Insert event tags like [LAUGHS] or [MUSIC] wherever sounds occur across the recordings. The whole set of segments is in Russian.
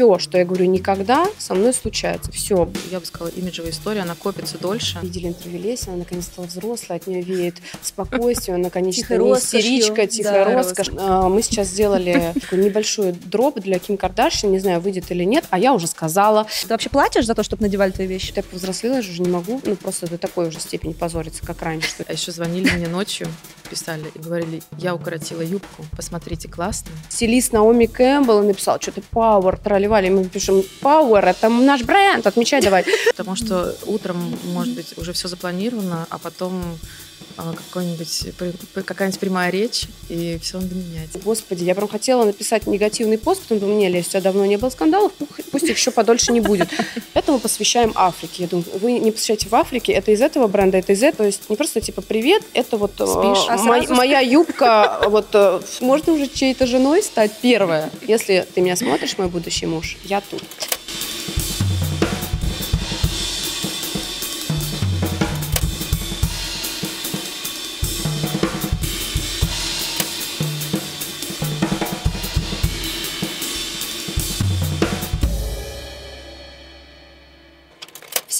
все, что я говорю никогда, со мной случается. Все. Я бы сказала, имиджевая история, она копится дольше. Видели интервью Леси, она наконец стала взрослой, от нее веет спокойствие, она, конечно, не истеричка, тихая да, роскошь. А, мы сейчас сделали [LAUGHS] такой небольшой дроп для Ким Кардашьян, не знаю, выйдет или нет, а я уже сказала. Ты вообще платишь за то, чтобы надевали твои вещи? Я повзрослела, я уже не могу, ну просто до такой уже степени позориться, как раньше. А еще звонили мне ночью, писали и говорили, я укоротила юбку, посмотрите, классно. Стилист Наоми Кэмпбелл написал, что-то Power, тролливали, мы пишем Power, это наш бренд, отмечай давай. Потому что утром, может быть, уже все запланировано, а потом какой-нибудь, какая-нибудь прямая речь, и все надо менять. Господи, я прям хотела написать негативный пост, потом думаю, не, Лесь, у тебя давно не было скандалов, пусть их еще подольше не будет. [LAUGHS] Это мы посвящаем Африке. Я думаю, вы не посвящаете в Африке, это из этого бренда, это из этого. То есть не просто типа привет, это вот э, а мо- моя юбка, [LAUGHS] вот э, можно уже чьей-то женой стать первая. Если ты меня смотришь, мой будущий муж, я тут.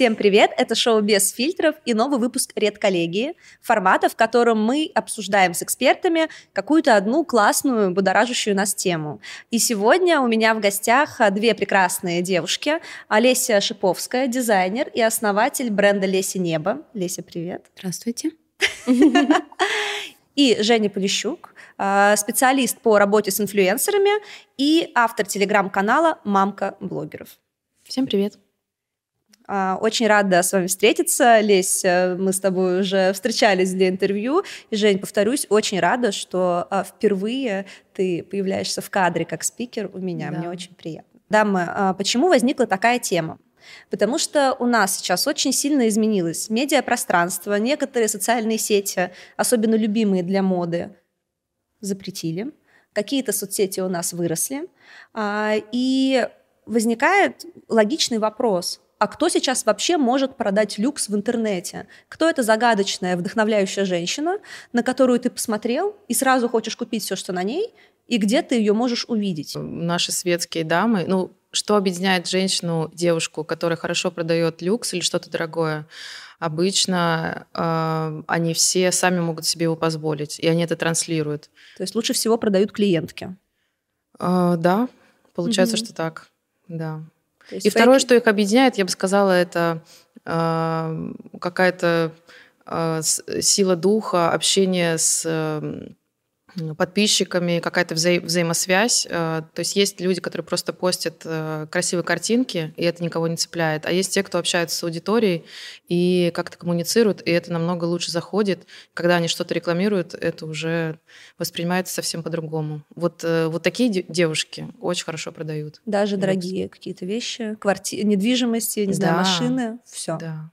Всем привет! Это шоу «Без фильтров» и новый выпуск «Редколлегии», формата, в котором мы обсуждаем с экспертами какую-то одну классную, будоражащую нас тему. И сегодня у меня в гостях две прекрасные девушки. Олеся Шиповская, дизайнер и основатель бренда «Леся Небо». Леся, привет! Здравствуйте! [LAUGHS] И Женя Полищук, а, специалист по работе с инфлюенсерами и автор телеграм-канала «Мамка блогеров». Всем привет! А, очень рада с вами встретиться. Лесь, э, мы с тобой уже встречались для интервью. И, Жень, повторюсь, очень рада, что а, впервые ты появляешься в кадре как спикер у меня. Да. Мне очень приятно. Дамы, а, почему возникла такая тема? Потому что у нас сейчас очень сильно изменилось медиапространство, некоторые социальные сети, особенно любимые для моды, запретили, какие-то соцсети у нас выросли, и возникает логичный вопрос – а кто сейчас вообще может продать люкс в интернете? Кто эта загадочная, вдохновляющая женщина, на которую ты посмотрел и сразу хочешь купить все, что на ней, и где ты ее можешь увидеть? Наши светские дамы, ну, что объединяет женщину, девушку, которая хорошо продает люкс или что-то дорогое? Обычно э, они все сами могут себе его позволить, и они это транслируют. То есть лучше всего продают клиентки? Э, да, получается, угу. что так, да. И фейки... второе, что их объединяет, я бы сказала, это э, какая-то э, сила духа, общение с э, подписчиками, какая-то вза- взаимосвязь. Э, то есть есть люди, которые просто постят э, красивые картинки, и это никого не цепляет. А есть те, кто общается с аудиторией и как-то коммуницируют, и это намного лучше заходит. Когда они что-то рекламируют, это уже воспринимается совсем по-другому. Вот, э, вот такие девушки очень хорошо продают. Даже вот. дорогие какие-то вещи, кварти... недвижимости, не да. знаю, машины, все. Да.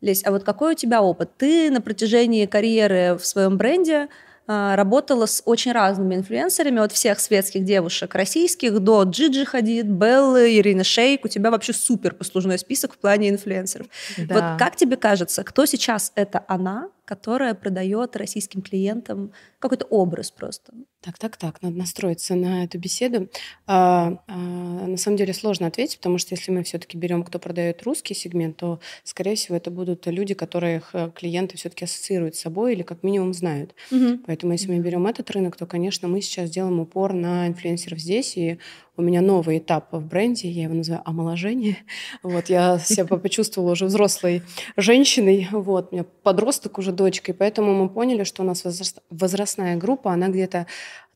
Лесь, а вот какой у тебя опыт? Ты на протяжении карьеры в своем бренде работала с очень разными инфлюенсерами, от всех светских девушек российских до Джиджи Хадид, Беллы, Ирины Шейк. У тебя вообще супер послужной список в плане инфлюенсеров. Да. Вот как тебе кажется, кто сейчас это она, которая продает российским клиентам какой-то образ просто? Так, так, так, надо настроиться на эту беседу. А, а, на самом деле сложно ответить, потому что если мы все-таки берем, кто продает русский сегмент, то, скорее всего, это будут люди, которых э, клиенты все-таки ассоциируют с собой или как минимум знают. Угу. Поэтому если мы берем этот рынок, то, конечно, мы сейчас делаем упор на инфлюенсеров здесь, и у меня новый этап в бренде, я его называю омоложение. [LAUGHS] Вот, я себя почувствовала уже взрослой женщиной, вот, у меня подросток уже дочка, и поэтому мы поняли, что у нас возрастная группа, она где-то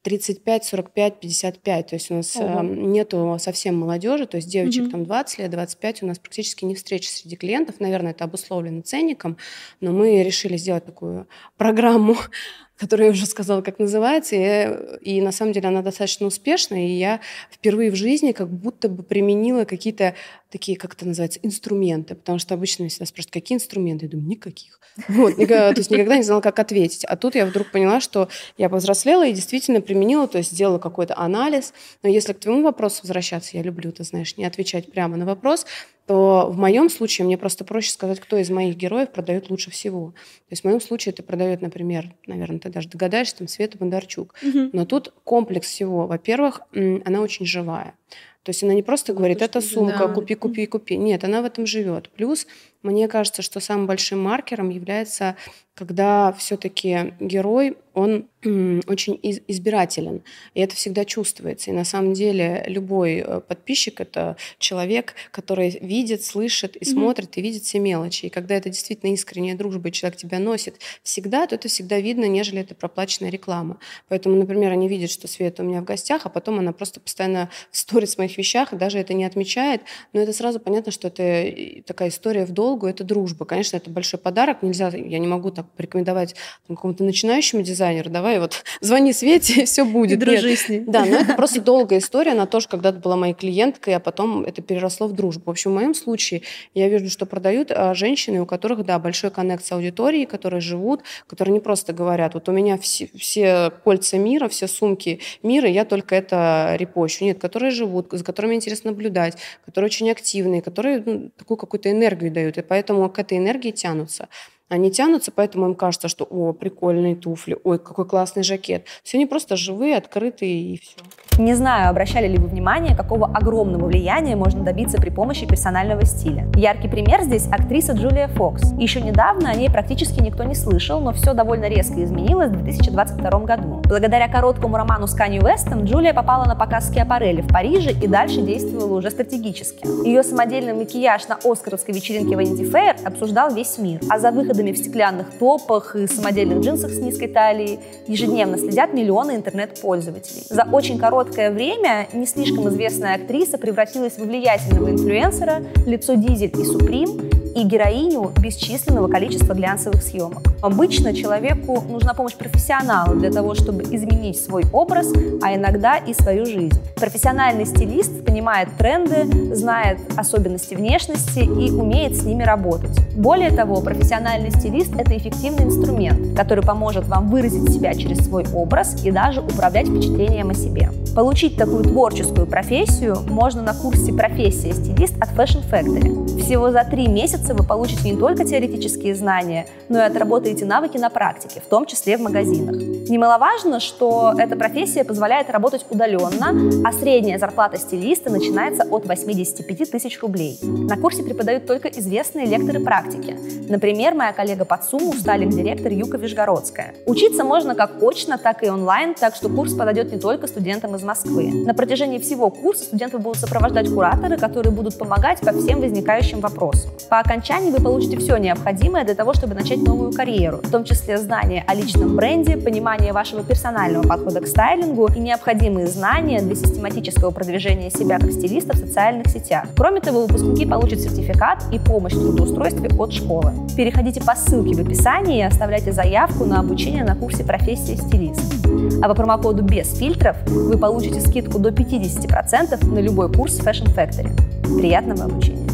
35, 45, 55. То есть у нас э, нету совсем молодежи, то есть девочек угу. там 20 лет, 25. У нас практически не встречи среди клиентов. Наверное, это обусловлено ценником, но мы решили сделать такую программу [LAUGHS] которая я уже сказала, как называется, и, и на самом деле она достаточно успешная, и я впервые в жизни как будто бы применила какие-то такие, как это называется, инструменты, потому что обычно меня всегда спрашивают, какие инструменты? Я думаю, никаких. Вот, никогда, то есть никогда не знала, как ответить. А тут я вдруг поняла, что я повзрослела и действительно применила, то есть сделала какой-то анализ. Но если к твоему вопросу возвращаться, я люблю, ты знаешь, не отвечать прямо на вопрос, то в моем случае мне просто проще сказать, кто из моих героев продает лучше всего. То есть в моем случае это продает, например, наверное, ты даже догадаешься, там, Света Бондарчук. Угу. Но тут комплекс всего. Во-первых, она очень живая. То есть она не просто говорит, это сумка, купи, купи, купи. Нет, она в этом живет. Плюс мне кажется, что самым большим маркером является, когда все-таки герой, он очень избирателен, и это всегда чувствуется. И на самом деле любой э, подписчик — это человек, который видит, слышит и mm-hmm. смотрит, и видит все мелочи. И когда это действительно искренняя дружба, и человек тебя носит всегда, то это всегда видно, нежели это проплаченная реклама. Поэтому, например, они видят, что Света у меня в гостях, а потом она просто постоянно в сторис моих вещах, и даже это не отмечает, но это сразу понятно, что это такая история в долгу, это дружба. Конечно, это большой подарок, нельзя, я не могу так порекомендовать какому-то начинающему дизайнеру, давай вот [LAUGHS] звони Свете, все будет. И дружи с ней. Да, но это [LAUGHS] просто долгая история, она тоже когда-то была моей клиенткой, а потом это переросло в дружбу. В общем, в моем случае я вижу, что продают а, женщины, у которых, да, большой коннект с аудиторией, которые живут, которые не просто говорят, вот у меня все, все кольца мира, все сумки мира, я только это репощу. Нет, которые живут, за которыми интересно наблюдать, которые очень активные, которые ну, такую какую-то энергию дают. И поэтому к этой энергии тянутся. Они тянутся, поэтому им кажется, что о, прикольные туфли, ой, какой классный жакет. Все они просто живые, открытые и все. Не знаю, обращали ли вы внимание, какого огромного влияния можно добиться при помощи персонального стиля. Яркий пример здесь актриса Джулия Фокс. Еще недавно о ней практически никто не слышал, но все довольно резко изменилось в 2022 году. Благодаря короткому роману с Канни Уэстом Джулия попала на показ Скиапарелли в Париже и дальше действовала уже стратегически. Ее самодельный макияж на оскаровской вечеринке Vanity Fair обсуждал весь мир, а за выход выходами в стеклянных топах и самодельных джинсах с низкой талией ежедневно следят миллионы интернет-пользователей. За очень короткое время не слишком известная актриса превратилась в влиятельного инфлюенсера, лицо Дизель и Суприм, и героиню бесчисленного количества глянцевых съемок. Обычно человеку нужна помощь профессионала для того, чтобы изменить свой образ, а иногда и свою жизнь. Профессиональный стилист понимает тренды, знает особенности внешности и умеет с ними работать. Более того, профессиональный стилист — это эффективный инструмент, который поможет вам выразить себя через свой образ и даже управлять впечатлением о себе. Получить такую творческую профессию можно на курсе «Профессия стилист» от Fashion Factory. Всего за три месяца вы получите не только теоретические знания, но и отработаете навыки на практике, в том числе в магазинах. Немаловажно, что эта профессия позволяет работать удаленно, а средняя зарплата стилиста начинается от 85 тысяч рублей. На курсе преподают только известные лекторы практики. Например, моя коллега по ЦУМу, сталик-директор Юка Вишгородская. Учиться можно как очно, так и онлайн, так что курс подойдет не только студентам из Москвы. На протяжении всего курса студентов будут сопровождать кураторы, которые будут помогать по всем возникающим вопросам. По окончании вы получите все необходимое для того, чтобы начать новую карьеру, в том числе знания о личном бренде, понимание вашего персонального подхода к стайлингу и необходимые знания для систематического продвижения себя как стилиста в социальных сетях. Кроме того, выпускники получат сертификат и помощь в трудоустройстве от школы. Переходите по ссылке в описании и оставляйте заявку на обучение на курсе профессии стилист. А по промокоду без фильтров вы получите скидку до 50% на любой курс Fashion Factory. Приятного обучения!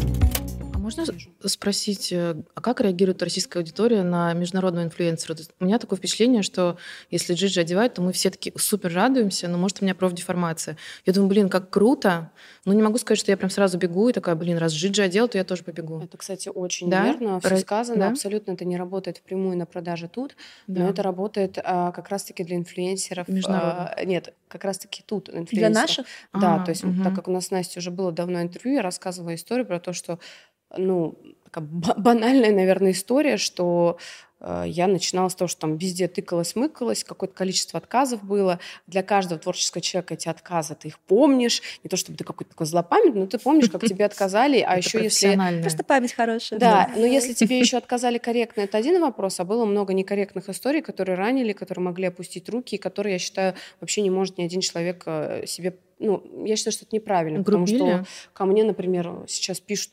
Можно спросить, э, а как реагирует российская аудитория на международного инфлюенсера? У меня такое впечатление, что если Джиджи одевает, то мы все таки супер радуемся, но может у меня профдеформация. Я думаю, блин, как круто, но не могу сказать, что я прям сразу бегу и такая, блин, раз Джиджи одел, то я тоже побегу. Это, кстати, очень да? верно, все сказано, да? абсолютно это не работает впрямую на продаже тут, да. но это работает а, как раз-таки для инфлюенсеров. А, нет, как раз-таки тут инфлюенсеров. Для наших? Да, а, то есть угу. так как у нас с Настей уже было давно интервью, я рассказывала историю про то, что ну, такая банальная, наверное, история, что э, я начинала с того, что там везде тыкалась, мыкалась, какое-то количество отказов было. Для каждого творческого человека эти отказы, ты их помнишь. Не то, чтобы ты какой-то такой злопамятный, но ты помнишь, как тебе отказали. А еще если... Просто память хорошая. Да, но если тебе еще отказали корректно, это один вопрос, а было много некорректных историй, которые ранили, которые могли опустить руки, и которые, я считаю, вообще не может ни один человек э, себе ну, я считаю, что это неправильно, потому что ко мне, например, сейчас пишут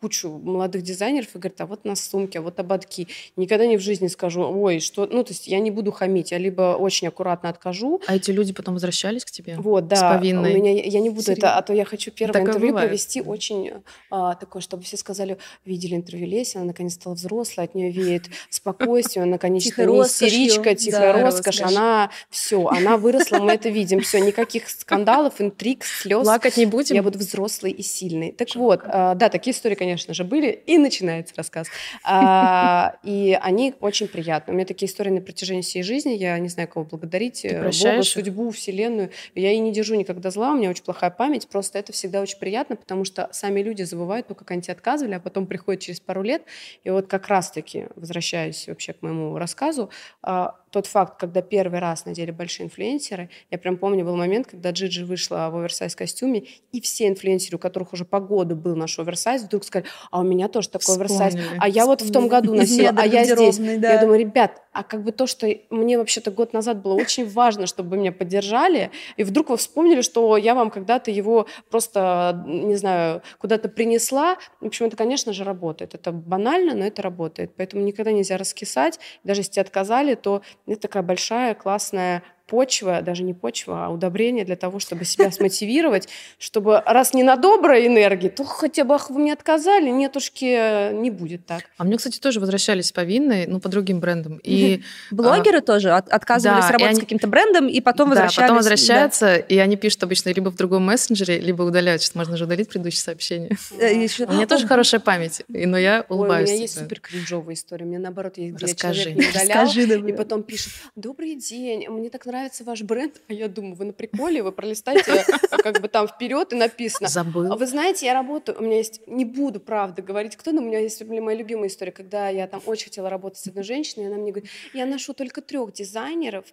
кучу молодых дизайнеров и говорит, а вот на сумке, а вот ободки. Никогда не в жизни скажу, ой, что... Ну, то есть я не буду хамить, я либо очень аккуратно откажу. А эти люди потом возвращались к тебе? Вот, да. С повинной? У меня, я не буду Серьезно? это, а то я хочу первое так интервью провести очень а, такое, чтобы все сказали, видели интервью Леси, она наконец стала взрослой, от нее веет спокойствие, она наконец-то не истеричка, тихая да, роскошь, она все, она выросла, мы это видим, все, никаких скандалов, интриг, слез. Плакать не будем? Я буду взрослой и сильной. Так вот, а, да, такие истории, конечно, конечно же, были, и начинается рассказ. А, [LAUGHS] и они очень приятны. У меня такие истории на протяжении всей жизни, я не знаю, кого благодарить, э, Бога, судьбу, вселенную. Я и не держу никогда зла, у меня очень плохая память, просто это всегда очень приятно, потому что сами люди забывают то, как они тебя отказывали, а потом приходят через пару лет, и вот как раз-таки, возвращаясь вообще к моему рассказу, а, тот факт, когда первый раз надели большие инфлюенсеры, я прям помню, был момент, когда Джиджи вышла в оверсайз костюме, и все инфлюенсеры, у которых уже по году был наш оверсайз, вдруг сказали, а у меня тоже такой оверсайз, а я вот в том году носила, а я здесь. Да. Я думаю, ребят, а как бы то, что мне вообще-то год назад было очень важно, чтобы вы меня поддержали, и вдруг вы вспомнили, что я вам когда-то его просто, не знаю, куда-то принесла, в общем, это, конечно же, работает. Это банально, но это работает. Поэтому никогда нельзя раскисать. Даже если тебе отказали, то это такая большая, классная почва, даже не почва, а удобрение для того, чтобы себя смотивировать, чтобы раз не на доброй энергии, то хотя бы, ах, вы мне отказали, нетушки, не будет так. А мне, кстати, тоже возвращались по винной, ну, по другим брендам. И, Блогеры а, тоже от, отказывались да, работать они, с каким-то брендом, и потом да, возвращались. потом возвращаются, да. и они пишут обычно либо в другом мессенджере, либо удаляют, что можно же удалить предыдущее сообщение. Э, у меня тоже [LAUGHS] хорошая память, но я улыбаюсь. у меня есть супер кринжовая история. Мне, наоборот, есть, где человек не удалял, и потом пишет, добрый день, мне так нравится нравится ваш бренд, а я думаю, вы на приколе, вы пролистайте а как бы там вперед и написано. Забыл. А вы знаете, я работаю, у меня есть, не буду, правда, говорить кто, но у меня есть моя любимая история, когда я там очень хотела работать с одной женщиной, и она мне говорит, я ношу только трех дизайнеров,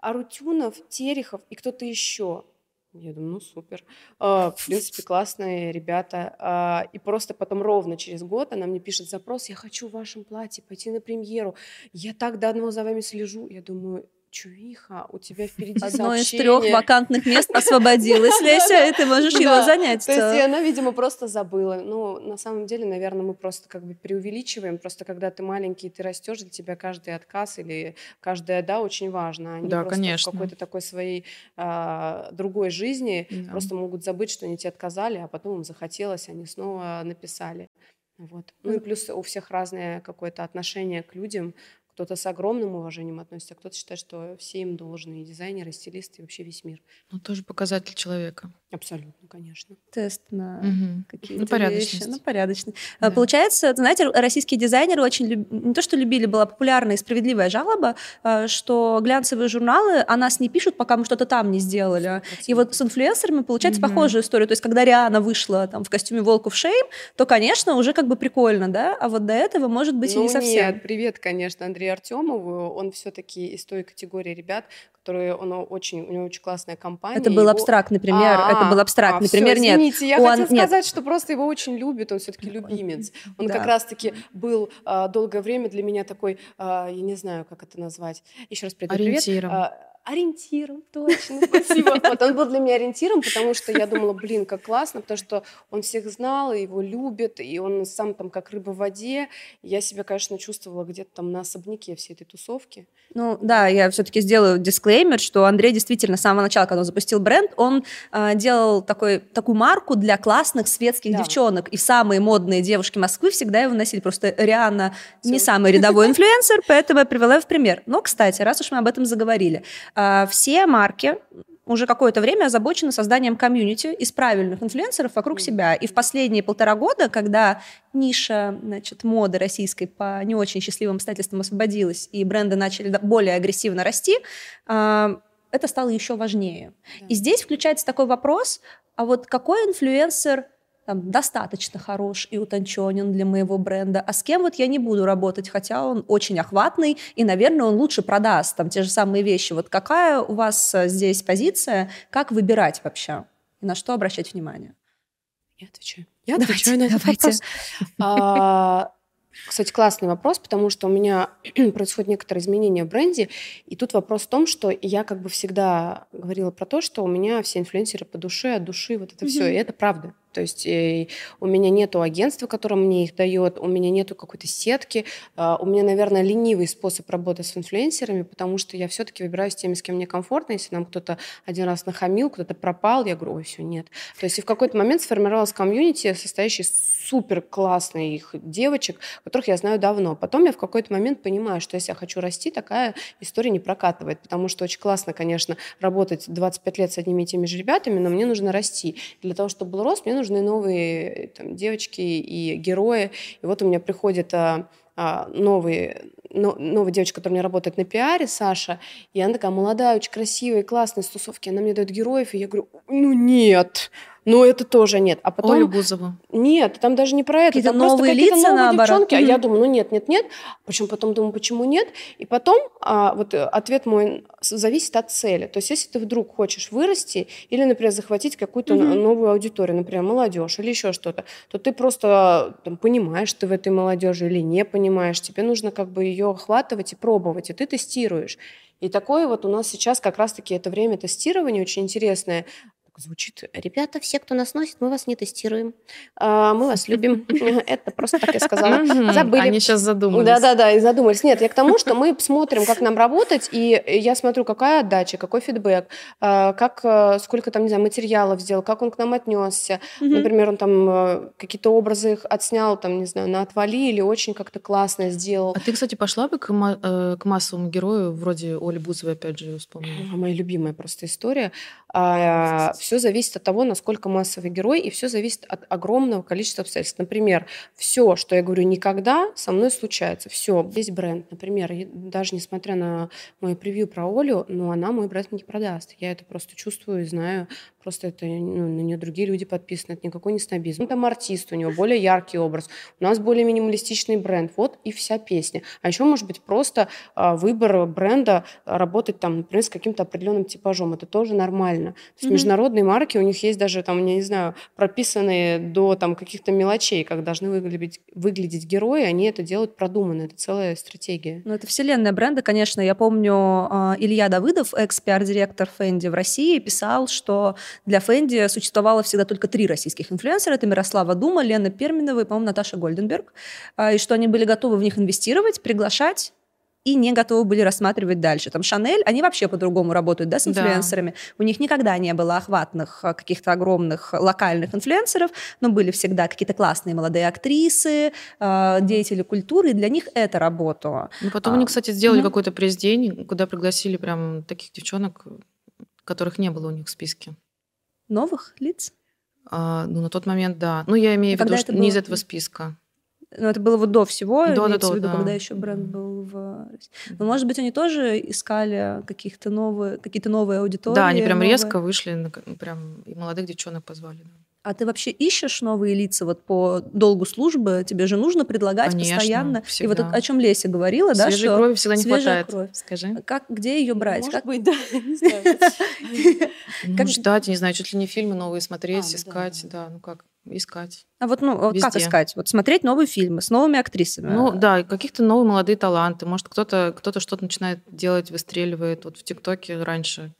Арутюнов, Терехов и кто-то еще. Я думаю, ну супер. А, в принципе, классные ребята. А, и просто потом ровно через год она мне пишет запрос, я хочу в вашем платье пойти на премьеру. Я так давно за вами слежу. Я думаю, Чувиха, у тебя впереди Одно из трех вакантных мест освободилось, [LAUGHS] Леся, и ты можешь его занять. То есть она, видимо, просто забыла. Ну, на самом деле, наверное, мы просто как бы преувеличиваем. Просто когда ты маленький, ты растешь, для тебя каждый отказ или каждая «да» очень важно. Они да, просто конечно. в какой-то такой своей а, другой жизни просто могут забыть, что они тебе отказали, а потом им захотелось, они снова написали. Вот. Ну и плюс у всех разное какое-то отношение к людям, кто-то с огромным уважением относится, а кто-то считает, что все им должны, и дизайнеры, и стилисты, и вообще весь мир. Ну, тоже показатель человека. Абсолютно, конечно. Тест на угу. какие-то на порядочность. вещи. На порядочность. Да. Получается, знаете, российские дизайнеры очень люб... не то, что любили, была популярная и справедливая жалоба, а, что глянцевые журналы о нас не пишут, пока мы что-то там не сделали. 100%. И вот с инфлюенсерами получается угу. похожая история. То есть, когда Риана вышла там в костюме Волков Шейм, то, конечно, уже как бы прикольно, да? А вот до этого, может быть, ну, и не совсем. Нет, привет, конечно, Андрей Артемову. Он все-таки из той категории ребят, которые, он очень, у него очень классная компания. Это был его... абстрактный пример, а, это был абстрактный а, пример, все, нет. Извините, я он, хотела нет. сказать, что просто его очень любит, он все-таки любимец. Он да. как раз-таки был а, долгое время для меня такой, а, я не знаю, как это назвать. Еще раз привет. Ориентиром. Привет. А, ориентиром, точно, спасибо. [LAUGHS] Вот он был для меня ориентиром, потому что я думала, блин, как классно, потому что он всех знал, и его любит, и он сам там как рыба в воде. Я себя, конечно, чувствовала где-то там на особняке всей этой тусовки. Ну да, я все-таки сделаю дисклеймер, что Андрей действительно с самого начала, когда он запустил бренд, он э, делал такой, такую марку для классных светских да. девчонок, и самые модные девушки Москвы всегда его носили. Просто Риана Все. не самый рядовой инфлюенсер, [LAUGHS] поэтому я привела его в пример. Но, кстати, раз уж мы об этом заговорили, все марки уже какое-то время озабочены созданием комьюнити из правильных инфлюенсеров вокруг себя. И в последние полтора года, когда ниша значит, моды российской по не очень счастливым обстоятельствам освободилась, и бренды начали более агрессивно расти, а, это стало еще важнее. Да. И здесь включается такой вопрос, а вот какой инфлюенсер там, достаточно хорош и утонченен для моего бренда, а с кем вот я не буду работать, хотя он очень охватный, и, наверное, он лучше продаст там те же самые вещи. Вот какая у вас э, здесь позиция, как выбирать вообще, и на что обращать внимание? Я отвечаю. Я отвечаю давайте, на этот давайте. вопрос. А, кстати, классный вопрос, потому что у меня [CLEARS THROAT] происходят некоторые изменения в бренде, и тут вопрос в том, что я как бы всегда говорила про то, что у меня все инфлюенсеры по душе, от души, вот это mm-hmm. все, и это правда. То есть э, у меня нету агентства, которое мне их дает, у меня нету какой-то сетки, э, у меня, наверное, ленивый способ работы с инфлюенсерами, потому что я все-таки выбираю с теми, с кем мне комфортно. Если нам кто-то один раз нахамил, кто-то пропал, я говорю, ой, все, нет. То есть и в какой-то момент сформировалась комьюнити, состоящая из супер классных девочек, которых я знаю давно. Потом я в какой-то момент понимаю, что если я хочу расти, такая история не прокатывает, потому что очень классно, конечно, работать 25 лет с одними и теми же ребятами, но мне нужно расти. Для того, чтобы был рост, мне нужно нужны новые там, девочки и герои. И вот у меня приходит а, а, новый, но, новая девочка, которая меня работает на пиаре, Саша, и она такая молодая, очень красивая, классная, с тусовки, она мне дает героев, и я говорю, ну нет, ну это тоже нет. А потом... Олю Бузову. Нет, там даже не про это. Какие-то там новые лица, новые наоборот. девчонки, а я думаю, ну нет, нет, нет. Причем потом думаю, почему нет? И потом а, вот э, ответ мой зависит от цели. То есть если ты вдруг хочешь вырасти или, например, захватить какую-то Мгм. новую аудиторию, например, молодежь или еще что-то, то ты просто там, понимаешь, ты в этой молодежи или не понимаешь. Тебе нужно как бы ее охватывать и пробовать, и ты тестируешь. И такое вот у нас сейчас как раз-таки это время тестирования очень интересное. Звучит, ребята, все, кто нас носит, мы вас не тестируем. А, Мы вас любим. [LAUGHS] Это просто так я сказала. Забыли. Они сейчас задумались. Да, да, да, и задумались. Нет, я к тому, что мы смотрим, как нам работать, и я смотрю, какая отдача, какой фидбэк, а, как, э, сколько там, не знаю, материалов сделал, как он к нам отнесся. Например, он там э, какие-то образы их отснял, там, не знаю, на отвали или очень как-то классно сделал. А ты, кстати, пошла бы к, э, к массовому герою, вроде Оли Бузовой, опять же, вспомнила? А, Моя любимая просто история. Все зависит от того, насколько массовый герой, и все зависит от огромного количества обстоятельств. Например, все, что я говорю никогда, со мной случается. Все. Есть бренд, например, даже несмотря на мое превью про Олю, но она мой бренд не продаст. Я это просто чувствую и знаю. Просто это ну, на нее другие люди подписаны, это никакой не снобизм. Ну, там артист у него, более яркий образ. У нас более минималистичный бренд. Вот и вся песня. А еще может быть просто а, выбор бренда работать там, например, с каким-то определенным типажом. Это тоже нормально. То есть Мгм. международные марки, у них есть даже там, я не знаю, прописанные до там каких-то мелочей, как должны выглядеть, выглядеть герои, они это делают продуманно. Это целая стратегия. Ну, это вселенная бренда, конечно. Я помню, а, Илья Давыдов, экс-пиар-директор Фенди в России, писал, что для Фенди существовало всегда только три российских инфлюенсера. Это Мирослава Дума, Лена Перминова и, по-моему, Наташа Гольденберг. А, И что они были готовы в них инвестировать, приглашать и не готовы были рассматривать дальше. Там Шанель, они вообще по-другому работают, да, с Да. инфлюенсерами. У них никогда не было охватных а, каких-то огромных локальных инфлюенсеров, но были всегда какие-то классные молодые актрисы, а, деятели культуры, и для них это работало. Ну, потом А, они, кстати, сделали мгм. какой-то пресс-день, куда пригласили прям таких девчонок, которых не было у них в списке. Новых лиц? А, ну, на тот момент, да. Ну, я имею в виду, что это не из было? этого списка. Ну, это было вот до всего, До, в до, виду, да. когда еще бренд был в России. Но, может быть, они тоже искали каких-то новые, какие-то новые аудитории. Да, они прям новые. резко вышли, прям и молодых девчонок позвали. да. А ты вообще ищешь новые лица вот по долгу службы? Тебе же нужно предлагать Конечно, постоянно. И вот всегда. о чем Леся говорила, да, Свежей что крови всегда не свежая хватает. кровь. Скажи. как, где ее брать? Может Как- быть, да. [LAUGHS] Ну, Как- ждать, не знаю, чуть ли не фильмы новые смотреть, А, да, искать, да. ну как, искать. А вот, ну, вот как Везде. искать? Вот смотреть новые фильмы с новыми актрисами. Ну да, каких-то новые молодые таланты. Может, кто-то кто что-то начинает делать, выстреливает. Вот в ТикТоке раньше,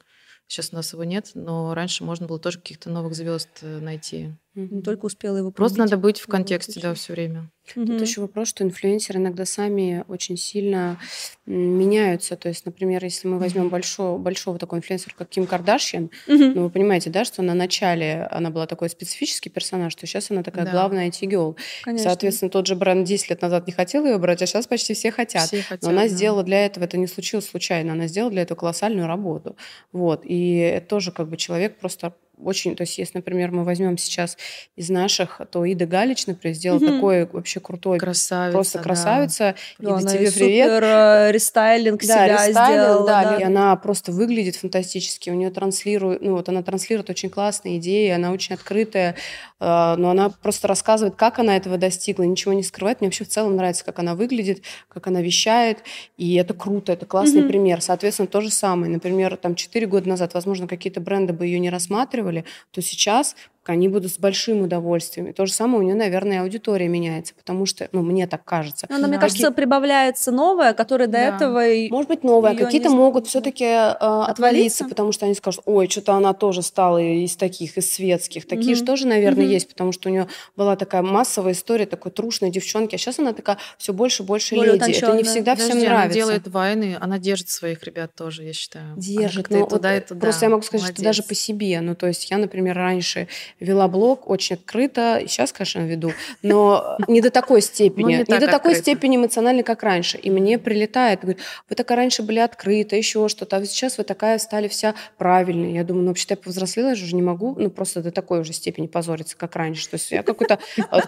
сейчас у нас его нет, но раньше можно было тоже каких-то новых звезд э, найти. Не только успела его Просто надо быть в Ну, контексте, да, все время. Мгм. Тут еще вопрос, что инфлюенсеры иногда сами очень сильно меняются. То есть, например, если мы возьмем большого, большого такого инфлюенсера, как Ким Кардашьян, Мгм. ну, вы понимаете, да, что на начале она была такой специфический персонаж, что сейчас она такая Да. главная. Конечно. Соответственно, тот же бренд 10 лет назад не хотел ее брать, а сейчас почти все хотят. Все хотят, Но она да. сделала для этого, это не случилось случайно, она сделала для этого колоссальную работу. Вот. И это тоже как бы человек просто очень, то есть если, например, мы возьмем сейчас из наших, то Ида Галич, например, сделала Мгм. такой вообще крутой, Красавица. просто да. красавица. Да, Ида, она тебе привет. супер э, рестайлинг Да, себя рестайлинг, сделала. да, да. и она просто выглядит фантастически, у нее транслирует, ну вот она транслирует очень классные идеи, она очень открытая, э, но она просто рассказывает, как она этого достигла, ничего не скрывает. Мне вообще в целом нравится, как она выглядит, как она вещает, и это круто, это классный Мгм. пример. Соответственно, то же самое. Например, там 4 года назад, возможно, какие-то бренды бы ее не рассматривали, то сейчас они будут с большим удовольствием. И то же самое у нее, наверное, аудитория меняется, потому что, ну, мне так кажется. Но она, мне Да. кажется, прибавляется новое, которое до Да. этого... и- Может быть, новые, Её какие-то могут знаю. все-таки отвалиться, Отвалиться? потому что они скажут, ой, что-то она тоже стала из таких, из светских. Такие Мгм. же тоже, наверное, Мгм. есть, потому что у нее была такая массовая история такой трушной девчонки, а сейчас она такая все больше и больше Более леди. Это не всегда Подожди, всем она нравится. делает войны, она держит своих ребят тоже, я считаю. Она Держит, как-то но и туда, вот и туда. Просто я могу сказать, что Молодец. даже по себе. Ну, то есть я, например, раньше вела блог очень открыто, сейчас, конечно, веду, но не до такой степени, ну, не, не до такой степени эмоционально, как раньше. И мне прилетает, говорит, вы такая раньше были открыты, еще что-то, а сейчас вы такая стали вся правильная. Я думаю, ну, вообще-то я повзрослела, я же уже не могу, ну, просто до такой уже степени позориться, как раньше. То есть я какой-то,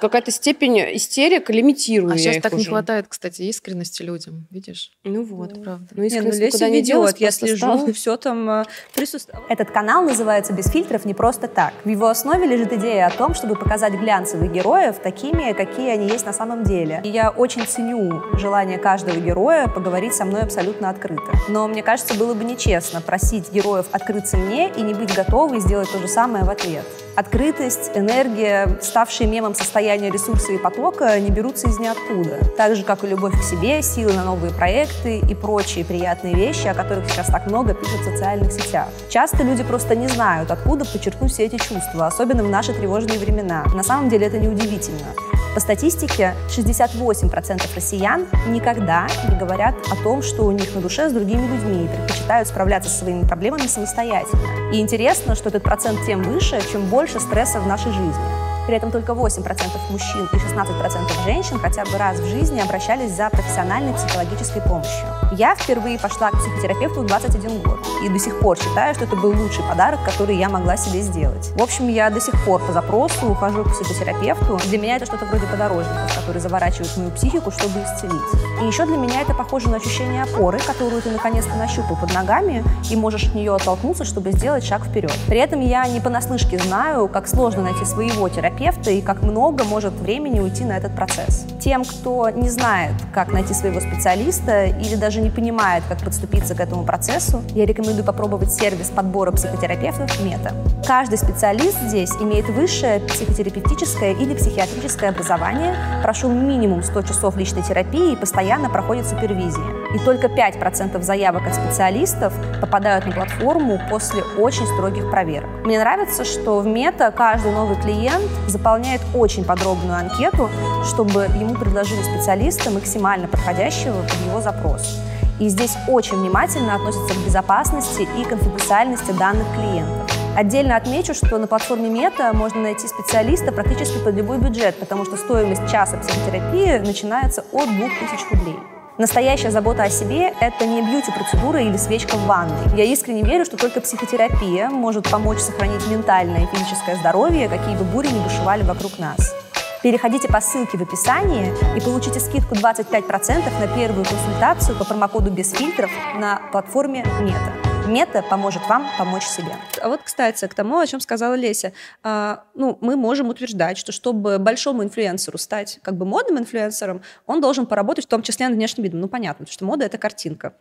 какая-то степень истерик лимитирую. А сейчас так не хватает, кстати, искренности людям, видишь? Ну вот, правда. Ну, искренность никуда не делать, я слежу, все там э, присутствует. Этот канал называется «Без фильтров» не просто так. В его основе лежит идея о том, чтобы показать глянцевых героев такими, какие они есть на самом деле. И я очень ценю желание каждого героя поговорить со мной абсолютно открыто. Но мне кажется, было бы нечестно просить героев открыться мне и не быть готовой сделать то же самое в ответ. Открытость, энергия, ставшие мемом состояния ресурса и потока не берутся из ниоткуда. Так же, как и любовь к себе, силы на новые проекты и прочие приятные вещи, о которых сейчас так много пишут в социальных сетях. Часто люди просто не знают, откуда подчеркнуть все эти чувства, особенно в наши тревожные времена. На самом деле это неудивительно. По статистике, 68% россиян никогда не говорят о том, что у них на душе с другими людьми и предпочитают справляться со своими проблемами самостоятельно. И интересно, что этот процент тем выше, чем больше стресса в нашей жизни. При этом только 8% мужчин и 16% женщин хотя бы раз в жизни обращались за профессиональной психологической помощью. Я впервые пошла к психотерапевту в 21 год и до сих пор считаю, что это был лучший подарок, который я могла себе сделать. В общем, я до сих пор по запросу ухожу к психотерапевту. Для меня это что-то вроде подорожника, который заворачивает мою психику, чтобы исцелить. И еще для меня это похоже на ощущение опоры, которую ты наконец-то нащупал под ногами и можешь от нее оттолкнуться, чтобы сделать шаг вперед. При этом я не понаслышке знаю, как сложно найти своего терапевта, терапевта и как много может времени уйти на этот процесс. Тем, кто не знает, как найти своего специалиста или даже не понимает, как подступиться к этому процессу, я рекомендую попробовать сервис подбора психотерапевтов «Мета». Каждый специалист здесь имеет высшее психотерапевтическое или психиатрическое образование, прошел минимум 100 часов личной терапии и постоянно проходит супервизии. И только 5% заявок от специалистов попадают на платформу после очень строгих проверок. Мне нравится, что в Мета каждый новый клиент заполняет очень подробную анкету, чтобы ему предложили специалиста, максимально подходящего под его запрос. И здесь очень внимательно относятся к безопасности и конфиденциальности данных клиентов. Отдельно отмечу, что на платформе Мета можно найти специалиста практически под любой бюджет, потому что стоимость часа психотерапии начинается от 2000 рублей. Настоящая забота о себе – это не бьюти-процедура или свечка в ванной. Я искренне верю, что только психотерапия может помочь сохранить ментальное и физическое здоровье, какие бы бури не бушевали вокруг нас. Переходите по ссылке в описании и получите скидку 25% на первую консультацию по промокоду без фильтров на платформе Мета. Мета поможет вам помочь себе. А вот, кстати, к тому, о чем сказала Леся. А, ну, мы можем утверждать, что чтобы большому инфлюенсеру стать как бы модным инфлюенсером, он должен поработать в том числе над внешним видом. Ну, понятно, что мода — это картинка.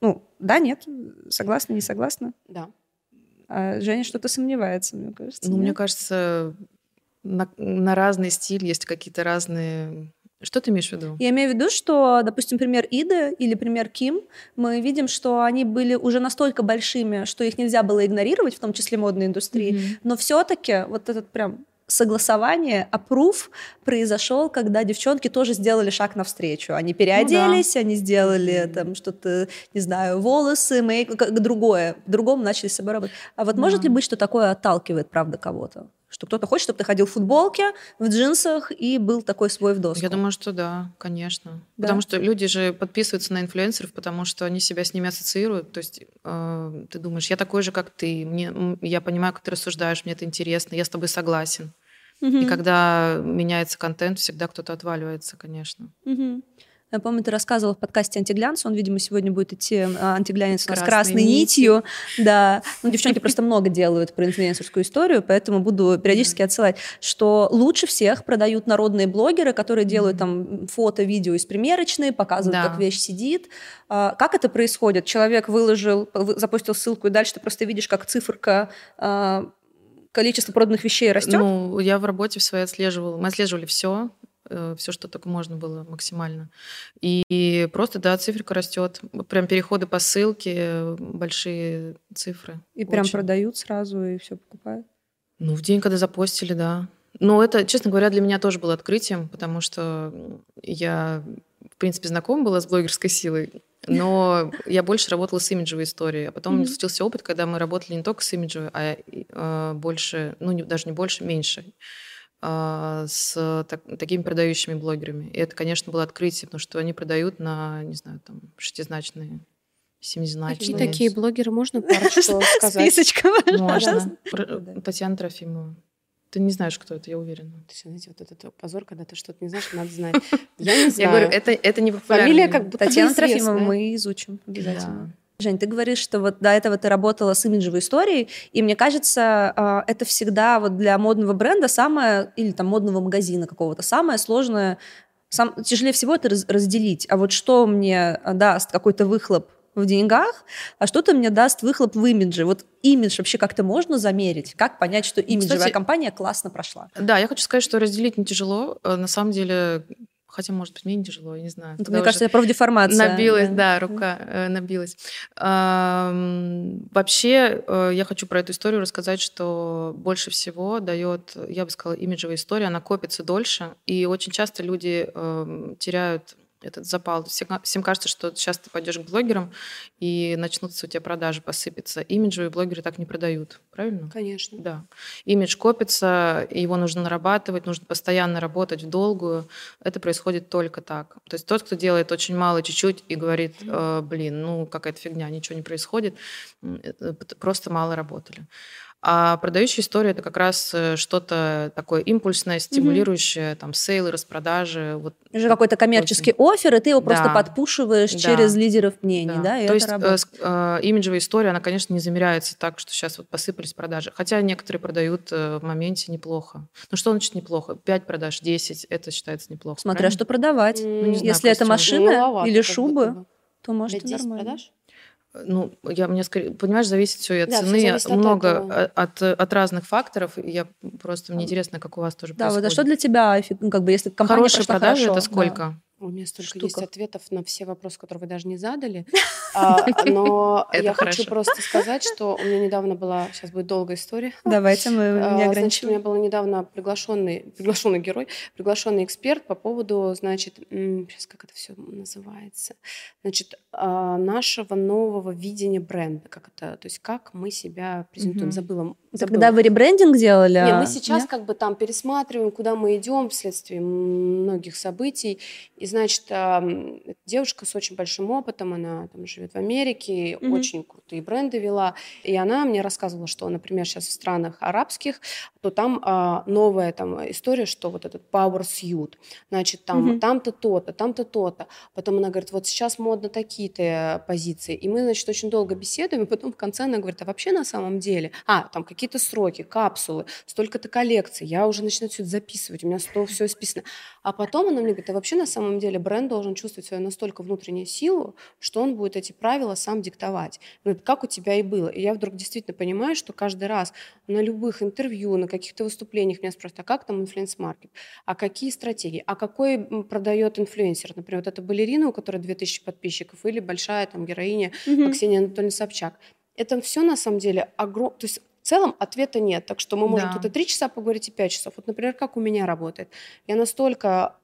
Ну, да, нет? Согласна, не согласна? Да. А Женя что-то сомневается, мне кажется. Ну, нет? мне кажется, на, на разный стиль есть какие-то разные что ты имеешь в виду? Я имею в виду, что, допустим, пример Иды или пример Ким, мы видим, что они были уже настолько большими, что их нельзя было игнорировать, в том числе модной индустрии, mm-hmm. но все-таки вот этот прям согласование, опруф произошел, когда девчонки тоже сделали шаг навстречу. Они переоделись, ну, да. они сделали там что-то, не знаю, волосы, мейк, как другое. Другому начали с собой работать. А вот да. может ли быть, что такое отталкивает, правда, кого-то? Что кто-то хочет, чтобы ты ходил в футболке, в джинсах и был такой свой в доску. Я думаю, что да, конечно. Да? Потому что люди же подписываются на инфлюенсеров, потому что они себя с ними ассоциируют. То есть э, ты думаешь, я такой же, как ты, мне, я понимаю, как ты рассуждаешь, мне это интересно, я с тобой согласен. Угу. И когда меняется контент, всегда кто-то отваливается, конечно. Угу. Я помню, ты рассказывала в подкасте «Антиглянц», он, видимо, сегодня будет идти а, «Антиглянец» нас красной нитью. Да, ну, девчонки просто много делают про инфлюенсерскую историю, поэтому буду периодически отсылать, что лучше всех продают народные блогеры, которые делают там фото, видео из примерочной, показывают, как вещь сидит. А, как это происходит? Человек выложил, запустил ссылку, и дальше ты просто видишь, как циферка а, количество проданных вещей растет? Ну, я в работе в своей отслеживала. Мы отслеживали все. Э, все, что только можно было максимально. И просто, да, циферка растет. Прям переходы по ссылке, большие цифры. И Очень. прям продают сразу и все покупают? Ну, в день, когда запостили, да. Но это, честно говоря, для меня тоже было открытием, потому что я в принципе, знакома была с блогерской силой, но [LAUGHS] я больше работала с имиджевой историей. А потом mm-hmm. случился опыт, когда мы работали не только с имиджевой, а э, больше, ну, не, даже не больше, меньше с так, такими продающими блогерами. И это, конечно, было открытие, потому что они продают на, не знаю, там, шестизначные семизначные. Какие такие блогеры можно парочку [LAUGHS] сказать? Списочка [LAUGHS] Можно. Татьяна Трофимова. Ты не знаешь, кто это, я уверена. Ты знаете, вот этот позор, когда ты что-то не знаешь, надо знать. Я не знаю. Я говорю, это, это не популярно. Фамилия как будто Татьяна Трофимова мы изучим обязательно. Жень, ты говоришь, что вот до этого ты работала с имиджевой историей, и мне кажется, а, это всегда вот для модного бренда самое, или там модного магазина какого-то, самое сложное, сам, тяжелее всего это разделить. А вот что мне а, даст какой-то выхлоп в деньгах, а что-то мне даст выхлоп в имидже. Вот имидж вообще как-то можно замерить? Как понять, что имиджевая Кстати, компания классно прошла? Да, я хочу сказать, что разделить не тяжело. Э, на самом деле Хотя, может быть, мне не тяжело, я не знаю. Это, мне кажется, профдеформация. Набилась, да, да рука э, набилась. Эм, вообще, э, я хочу про эту историю рассказать, что больше всего дает, я бы сказала, имиджевая история, она копится дольше, и очень часто люди э, теряют этот запал. Всем, кажется, что сейчас ты пойдешь к блогерам, и начнутся у тебя продажи посыпятся. Имиджевые блогеры так не продают, правильно? Конечно. Да. Имидж копится, его нужно нарабатывать, нужно постоянно работать в долгую. Это происходит только так. То есть тот, кто делает очень мало, чуть-чуть, и говорит, э, блин, ну какая-то фигня, ничего не происходит, просто мало работали. А продающая история это как раз э, что-то такое импульсное, стимулирующее, угу. там, сейлы, распродажи. Вот, Уже какой-то коммерческий очень... офер, и ты его да. просто подпушиваешь да. через лидеров мнений, да? да и То есть э, э, имиджевая история, она, конечно, не замеряется так, что сейчас вот посыпались продажи. Хотя некоторые продают э, в моменте неплохо. Ну что значит неплохо? 5 продаж, 10, это считается неплохо. Смотря правильно? что продавать. Ну, знаю, Если это машина или шубы, то может и нормально. продаж? Ну, я мне скорее, понимаешь, зависит все от да, цены, все много от, от, от разных факторов. Я просто мне интересно, как у вас тоже да, происходит. Да, вот а что для тебя, ну, как бы, если компания Хорошие продажи хорошо, это сколько? Да. У меня столько штуках. есть ответов на все вопросы, которые вы даже не задали. [LAUGHS] А, но я хочу просто сказать, что у меня недавно была... Сейчас будет долгая история. [LAUGHS] Давайте, мы не ограничиваем. Значит, у меня был недавно приглашенный, приглашенный герой, приглашенный эксперт по поводу, значит, сейчас как это все называется, значит, а, нашего нового видения бренда. Как это, то есть как мы себя презентуем. Забыла. Забыла. Когда вы ребрендинг делали? Нет, мы сейчас Нет? как бы там пересматриваем, куда мы идем вследствие многих событий. И, значит, девушка с очень большим опытом, она там живет в Америке, mm-hmm. очень крутые бренды вела. И она мне рассказывала, что, например, сейчас в странах арабских, то там а, новая там история, что вот этот power suit, значит, там, mm-hmm. там-то то-то, там-то то-то. Потом она говорит, вот сейчас модно такие-то позиции. И мы, значит, очень долго беседуем, и потом в конце она говорит, а вообще на самом деле, а, там какие-то сроки, капсулы, столько-то коллекций, я уже начинаю все это записывать, у меня стол все списано. А потом она мне говорит, а вообще на самом деле бренд должен чувствовать свою настолько внутреннюю силу, что он будет эти правила сам диктовать. Говорит, как у тебя и было. И я вдруг действительно понимаю, что каждый раз на любых интервью, на каких-то выступлениях меня спрашивают, а как там influence market, а какие стратегии, а какой продает инфлюенсер. Например, вот эта балерина, у которой 2000 подписчиков, или большая там героиня mm-hmm. Ксения Анатольевна Собчак. Это все на самом деле огромное... То есть в целом ответа нет, так что мы можем да. тут и три часа поговорить, и пять часов. Вот, например, как у меня работает. Я настолько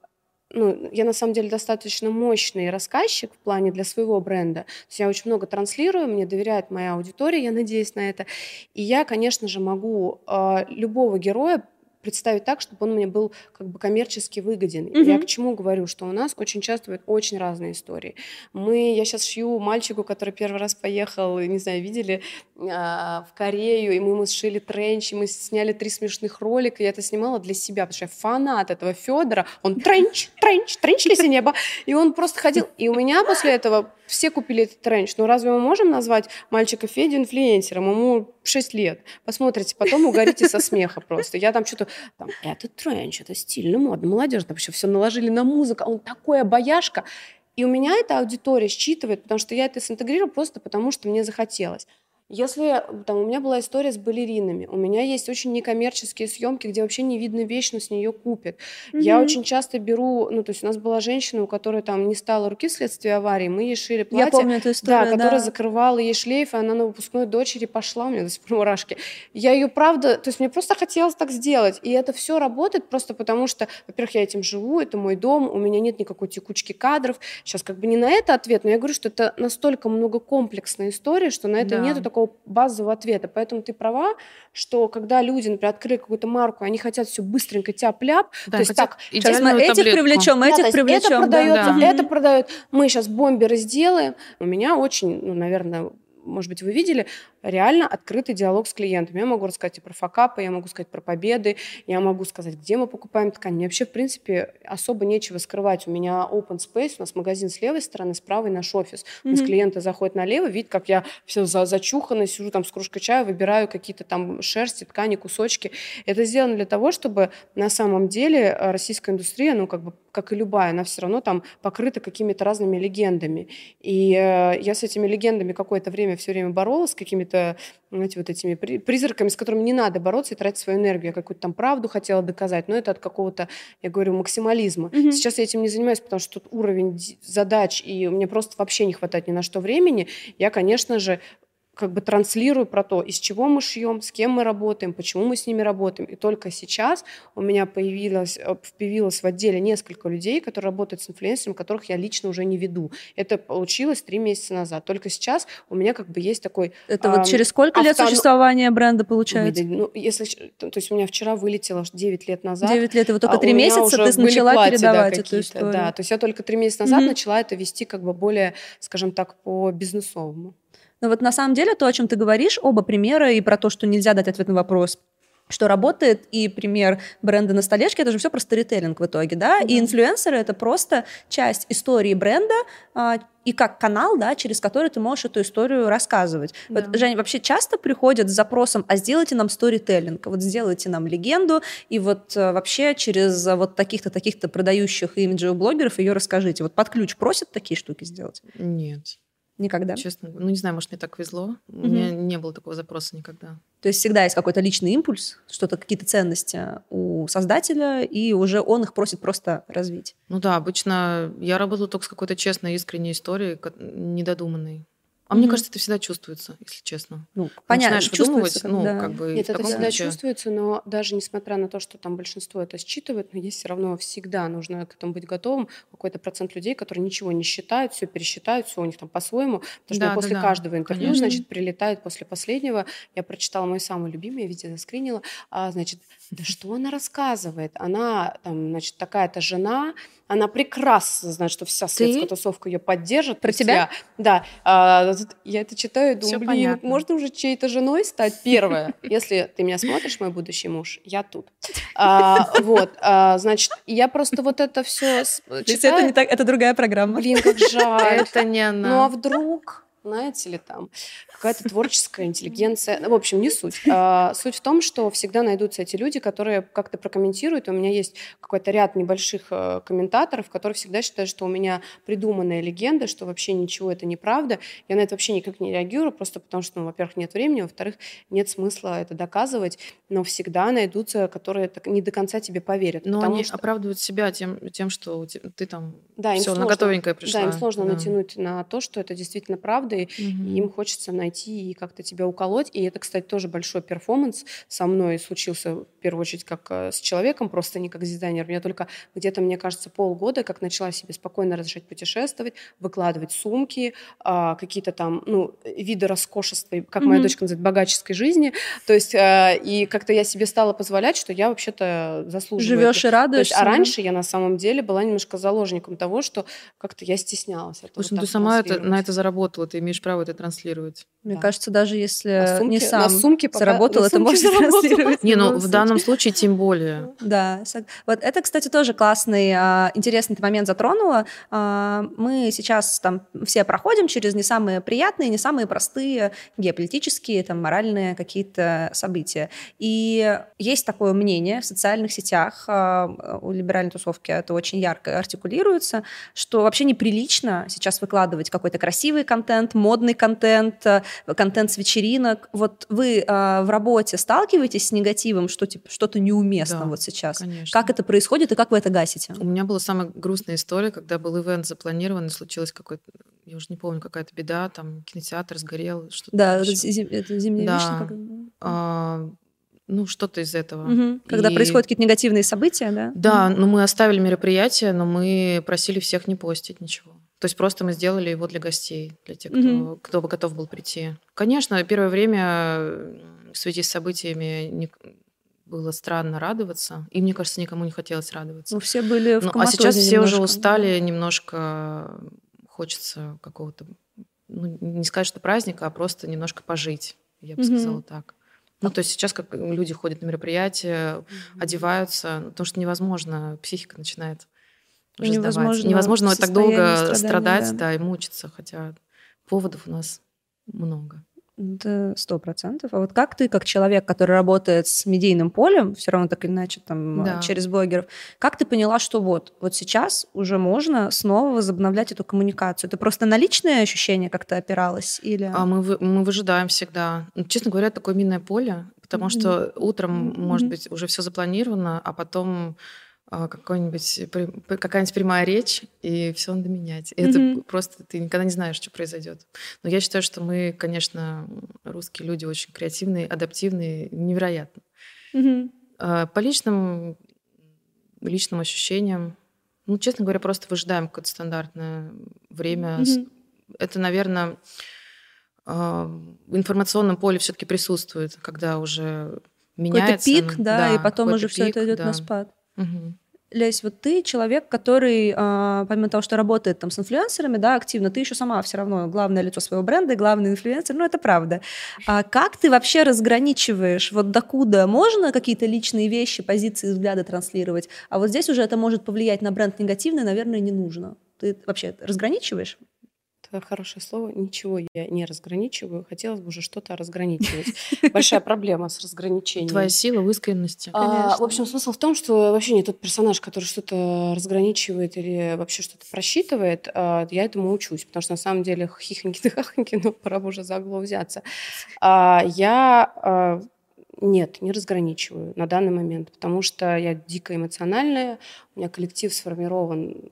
ну, я на самом деле достаточно мощный рассказчик в плане для своего бренда. То есть я очень много транслирую, мне доверяет моя аудитория, я надеюсь на это. И я, конечно же, могу э, любого героя представить так, чтобы он мне был как бы коммерчески выгоден. Угу. Я к чему говорю, что у нас очень часто бывают очень разные истории. Мы, я сейчас шью мальчику, который первый раз поехал, не знаю, видели, а, в Корею, и мы ему сшили тренч, и мы сняли три смешных ролика, я это снимала для себя, потому что я фанат этого Федора, он тренч, тренч, тренч леси небо, и он просто ходил, и у меня после этого все купили этот тренч. Ну разве мы можем назвать мальчика Федю инфлюенсером? Ему 6 лет. Посмотрите, потом угорите со смеха просто. Я там что-то, там, это тренч, это стильно, модно, молодежь. Там вообще все наложили на музыку, а он такой обаяшка. И у меня эта аудитория считывает, потому что я это синтегрирую просто потому, что мне захотелось. Если там у меня была история с балеринами, у меня есть очень некоммерческие съемки, где вообще не видно вещь, но с нее купят. Mm-hmm. Я очень часто беру, ну то есть у нас была женщина, у которой там не стало руки вследствие аварии, мы ей шили платье, Я помню эту историю, да, которая да. закрывала ей шлейф, и она на выпускной дочери пошла, у меня до сих пор мурашки. Я ее правда, то есть мне просто хотелось так сделать, и это все работает просто потому, что, во-первых, я этим живу, это мой дом, у меня нет никакой текучки кадров. Сейчас как бы не на это ответ, но я говорю, что это настолько многокомплексная история, что на это да. нету такого базового ответа. Поэтому ты права, что когда люди, например, открыли какую-то марку, они хотят все быстренько тяп-ляп, да, то есть так, сейчас мы этих таблетку. привлечем, да, этих привлечем. Это продается, да. это продают, мы сейчас бомберы сделаем. У меня очень, ну, наверное, может быть, вы видели, реально открытый диалог с клиентами. Я могу рассказать и про факапы, я могу сказать про победы, я могу сказать, где мы покупаем ткань. Мне вообще, в принципе, особо нечего скрывать. У меня open space, у нас магазин с левой стороны, с правой наш офис. Mm-hmm. У нас клиенты заходят налево, видят, как я все за зачухана, сижу там с кружкой чая, выбираю какие-то там шерсти, ткани, кусочки. Это сделано для того, чтобы на самом деле э, российская индустрия, ну, как бы, как и любая, она все равно там покрыта какими-то разными легендами. И э, я с этими легендами какое-то время все время боролась, с какими-то какими-то, знаете, вот этими призраками, с которыми не надо бороться и тратить свою энергию. Я какую-то там правду хотела доказать, но это от какого-то, я говорю, максимализма. Mm-hmm. Сейчас я этим не занимаюсь, потому что тут уровень задач, и мне просто вообще не хватает ни на что времени. Я, конечно же, как бы транслирую про то, из чего мы шьем, с кем мы работаем, почему мы с ними работаем. И только сейчас у меня появилось, э, появилось в отделе несколько людей, которые работают с инфлюенсерами, которых я лично уже не веду. Это получилось три месяца назад. Только сейчас у меня как бы есть такой... Это эм, вот через сколько автон... лет существования бренда получается? Ну, если, то есть у меня вчера вылетело 9 лет назад. 9 лет, и вот только 3 а месяца ты начала платья, передавать да, эту историю. Да, то есть я только 3 месяца назад mm-hmm. начала это вести как бы более, скажем так, по бизнесовому. Но вот на самом деле то, о чем ты говоришь, оба примера и про то, что нельзя дать ответ на вопрос, что работает, и пример бренда на столешке, это же все про сторителлинг в итоге, да, mm-hmm. и инфлюенсеры это просто часть истории бренда, а, и как канал, да, через который ты можешь эту историю рассказывать. Да. Вот, Женя, вообще часто приходят с запросом, а сделайте нам сторителлинг, вот сделайте нам легенду, и вот а, вообще через а, вот таких-то, таких-то продающих имиджевых блогеров ее расскажите. Вот под ключ просят такие штуки сделать? Нет. Никогда? Честно, ну не знаю, может, мне так везло. Угу. У меня не было такого запроса никогда. То есть всегда есть какой-то личный импульс, что-то, какие-то ценности у создателя, и уже он их просит просто развить. Ну да, обычно я работала только с какой-то честной, искренней историей, недодуманной. А mm-hmm. мне кажется, это всегда чувствуется, если честно. Ну, понятно, Начинаешь выдумывать, ну, да. как бы... Нет, это всегда случае... чувствуется, но даже несмотря на то, что там большинство это считывает, но есть все равно всегда нужно к этому быть готовым. Какой-то процент людей, которые ничего не считают, все пересчитают, все у них там по-своему. Потому что да, после да, каждого интервью, Конечно. значит, прилетает после последнего. Я прочитала мой самый любимый, я видео заскринила. А, значит, да что она рассказывает? Она, там, значит, такая-то жена, она прекрасно знает, что вся светская тусовка ее поддержит. Про тебя? Я, да. А, я это читаю и думаю, Всё блин, понятно. можно уже чьей-то женой стать первая. [LAUGHS] Если ты меня смотришь, мой будущий муж, я тут. А, вот, а, значит, я просто вот это все читаю. это не так, это другая программа. Блин, как жаль. Это не она. Ну а вдруг? Знаете ли, там какая-то творческая интеллигенция. В общем, не суть. А, суть в том, что всегда найдутся эти люди, которые как-то прокомментируют. У меня есть какой-то ряд небольших э, комментаторов, которые всегда считают, что у меня придуманная легенда, что вообще ничего это неправда. Я на это вообще никак не реагирую, просто потому что, ну, во-первых, нет времени, во-вторых, нет смысла это доказывать. Но всегда найдутся, которые не до конца тебе поверят. Но они что... оправдывают себя тем, тем, что ты там да, все на готовенькое пришла. Да, им сложно да. натянуть на то, что это действительно правда, правдой, угу. и им хочется найти и как-то тебя уколоть. И это, кстати, тоже большой перформанс со мной случился, в первую очередь, как э, с человеком, просто не как с дизайнером. Я только где-то, мне кажется, полгода, как начала себе спокойно разрешать путешествовать, выкладывать сумки, а, какие-то там, ну, виды роскошества, как mm моя дочка называет, богаческой жизни. То есть, э, и как-то я себе стала позволять, что я вообще-то заслуживаю. Живешь и радуешься. Есть, а раньше я на самом деле была немножко заложником того, что как-то я стеснялась. Слушай, ну ты сама это, на это заработала, ты имеешь право это транслировать. Мне да. кажется, даже если сумке, не сам сумке заработал, пока, это можно транслировать. Не, ну в данном случае тем более. Да. Вот это, кстати, тоже классный, а, интересный момент затронула. А, мы сейчас там все проходим через не самые приятные, не самые простые геополитические, там, моральные какие-то события. И есть такое мнение в социальных сетях, а, у либеральной тусовки это очень ярко артикулируется, что вообще неприлично сейчас выкладывать какой-то красивый контент, модный контент, контент с вечеринок. Вот вы э, в работе сталкиваетесь с негативом, что типа что-то неуместно да, вот сейчас? Конечно. Как это происходит и как вы это гасите? У меня была самая грустная история, когда был ивент запланирован, и случилось какой-то я уже не помню, какая-то беда, там кинотеатр сгорел, что-то. Да, это, зим, это зимняя да. вишня. Как... А, ну, что-то из этого. Угу. Когда и... происходят какие-то негативные события, да? Да, угу. ну мы оставили мероприятие, но мы просили всех не постить ничего. То есть просто мы сделали его для гостей, для тех, кто, угу. кто бы готов был прийти. Конечно, первое время в связи с событиями не, было странно радоваться. И мне кажется, никому не хотелось радоваться. Ну, все были в ну, А сейчас все немножко. уже устали немножко хочется какого-то, ну, не сказать, что праздника, а просто немножко пожить, я бы mm-hmm. сказала так. Ну, то есть сейчас как люди ходят на мероприятия, mm-hmm. одеваются, ну, потому что невозможно, психика начинает уже невозможно сдавать. Невозможно так долго страдать, да. да, и мучиться, хотя поводов у нас много. Это сто процентов. А вот как ты, как человек, который работает с медийным полем, все равно так или иначе там да. через блогеров, как ты поняла, что вот, вот сейчас уже можно снова возобновлять эту коммуникацию? Это просто на личное ощущение как-то опиралось? Или... А мы, мы выжидаем всегда. Ну, честно говоря, такое минное поле, потому mm-hmm. что утром, mm-hmm. может быть, уже все запланировано, а потом а, какой-нибудь, какая-нибудь прямая речь, и все надо менять. И mm-hmm. это просто ты никогда не знаешь, что произойдет. Но я считаю, что мы, конечно, русские люди очень креативные, адаптивные, невероятно. Mm-hmm. По личным, личным ощущениям, ну, честно говоря, просто выжидаем какое-то стандартное время. Mm-hmm. Это, наверное, а, в информационном поле все-таки присутствует, когда уже меняется. Какой-то пик, да, да и потом уже все это идет да. на спад. Угу. Лесь, вот ты человек, который, а, помимо того, что работает там с инфлюенсерами, да, активно, ты еще сама все равно главное лицо своего бренда, главный инфлюенсер, ну это правда. А как ты вообще разграничиваешь, вот докуда можно какие-то личные вещи, позиции, взгляды транслировать, а вот здесь уже это может повлиять на бренд негативно, наверное, не нужно. Ты вообще разграничиваешь? Хорошее слово. Ничего я не разграничиваю. Хотелось бы уже что-то разграничивать. Большая проблема с разграничением. Твоя сила в искренности. А, в общем, смысл в том, что вообще не тот персонаж, который что-то разграничивает или вообще что-то просчитывает. А, я этому учусь, потому что на самом деле хихоньки хахоньки, но пора бы уже за угло взяться. А, я нет, не разграничиваю на данный момент, потому что я дико эмоциональная, у меня коллектив сформирован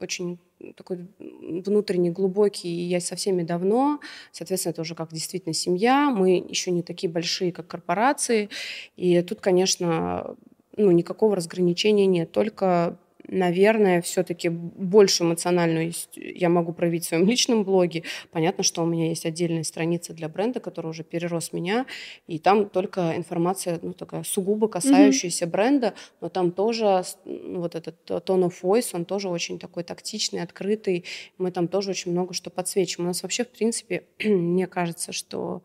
очень такой внутренний, глубокий, и я со всеми давно, соответственно, это уже как действительно семья, мы еще не такие большие, как корпорации, и тут, конечно, ну, никакого разграничения нет, только наверное, все-таки больше эмоциональную я могу проявить в своем личном блоге. Понятно, что у меня есть отдельная страница для бренда, которая уже перерос меня, и там только информация, ну, такая сугубо касающаяся mm-hmm. бренда, но там тоже ну, вот этот tone of voice, он тоже очень такой тактичный, открытый. Мы там тоже очень много что подсвечиваем. У нас вообще, в принципе, [CLEARS THROAT] мне кажется, что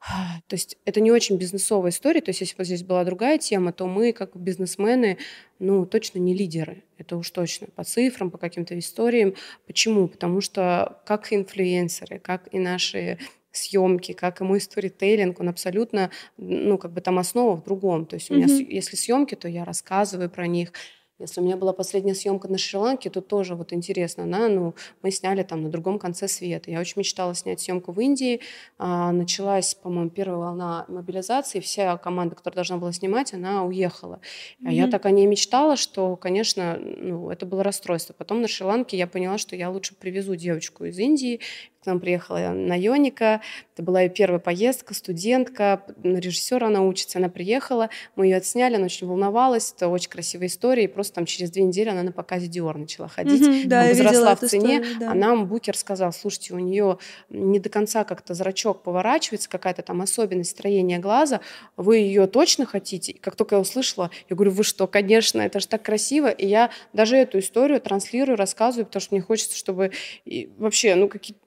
то есть это не очень бизнесовая история. То есть если бы здесь была другая тема, то мы, как бизнесмены, ну, точно не лидеры. Это уж точно. По цифрам, по каким-то историям. Почему? Потому что как инфлюенсеры, как и наши съемки, как и мой сторителлинг, он абсолютно, ну, как бы там основа в другом. То есть у меня, mm-hmm. если съемки, то я рассказываю про них, если у меня была последняя съемка на Шри-Ланке, то тоже вот интересно, она, ну, мы сняли там на другом конце света. Я очень мечтала снять съемку в Индии. А, началась, по-моему, первая волна мобилизации, вся команда, которая должна была снимать, она уехала. Mm-hmm. А я так о ней мечтала, что, конечно, ну, это было расстройство. Потом на Шри-Ланке я поняла, что я лучше привезу девочку из Индии, к нам приехала Найоника, это была ее первая поездка, студентка, режиссер она учится, она приехала, мы ее отсняли, она очень волновалась, это очень красивая история, и просто там через две недели она на показе Dior начала ходить, mm-hmm, да, возросла в цене, историю, да. а нам букер сказал, слушайте, у нее не до конца как-то зрачок поворачивается, какая-то там особенность строения глаза, вы ее точно хотите? И как только я услышала, я говорю, вы что, конечно, это же так красиво, и я даже эту историю транслирую, рассказываю, потому что мне хочется, чтобы и вообще, ну, какие-то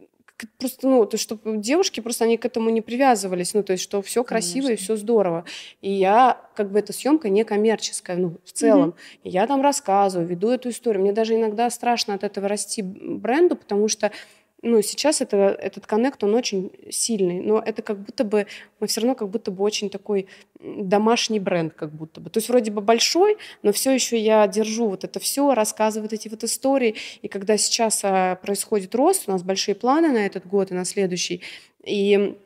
просто, ну, то чтобы девушки просто они к этому не привязывались, ну, то есть, что все красиво Конечно. и все здорово. И я, как бы, эта съемка не коммерческая, ну, в целом. Mm-hmm. И я там рассказываю, веду эту историю. Мне даже иногда страшно от этого расти бренду, потому что ну, сейчас это, этот коннект, он очень сильный, но это как будто бы, мы все равно как будто бы очень такой домашний бренд, как будто бы. То есть вроде бы большой, но все еще я держу вот это все, рассказываю вот эти вот истории. И когда сейчас а, происходит рост, у нас большие планы на этот год и на следующий, И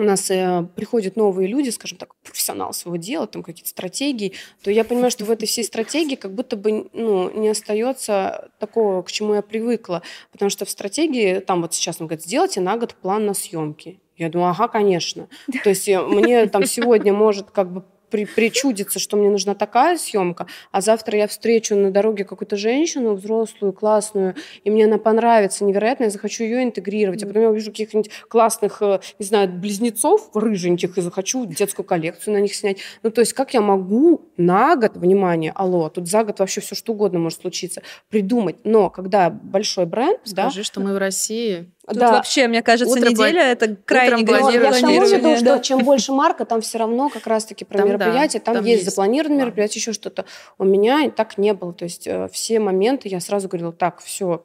у нас э, приходят новые люди, скажем так, профессионал своего дела, там какие-то стратегии, то я понимаю, что в этой всей стратегии как будто бы ну, не остается такого, к чему я привыкла. Потому что в стратегии, там вот сейчас он говорит, сделайте на год план на съемки. Я думаю, ага, конечно. То есть э, мне там сегодня может как бы при, причудится, что мне нужна такая съемка, а завтра я встречу на дороге какую-то женщину взрослую, классную, и мне она понравится невероятно, я захочу ее интегрировать, а потом я увижу каких-нибудь классных, э, не знаю, близнецов рыженьких и захочу детскую коллекцию на них снять. Ну, то есть как я могу на год, внимание, алло, тут за год вообще все что угодно может случиться, придумать. Но когда большой бренд... Скажи, да, что мы в России Тут да. вообще, мне кажется, Утро неделя это крайне Я к тому что чем больше марка, там все равно как раз-таки про там, мероприятие, там, там есть, есть запланированные мероприятия, еще что-то. У меня так не было. То есть э, все моменты я сразу говорила, так, все,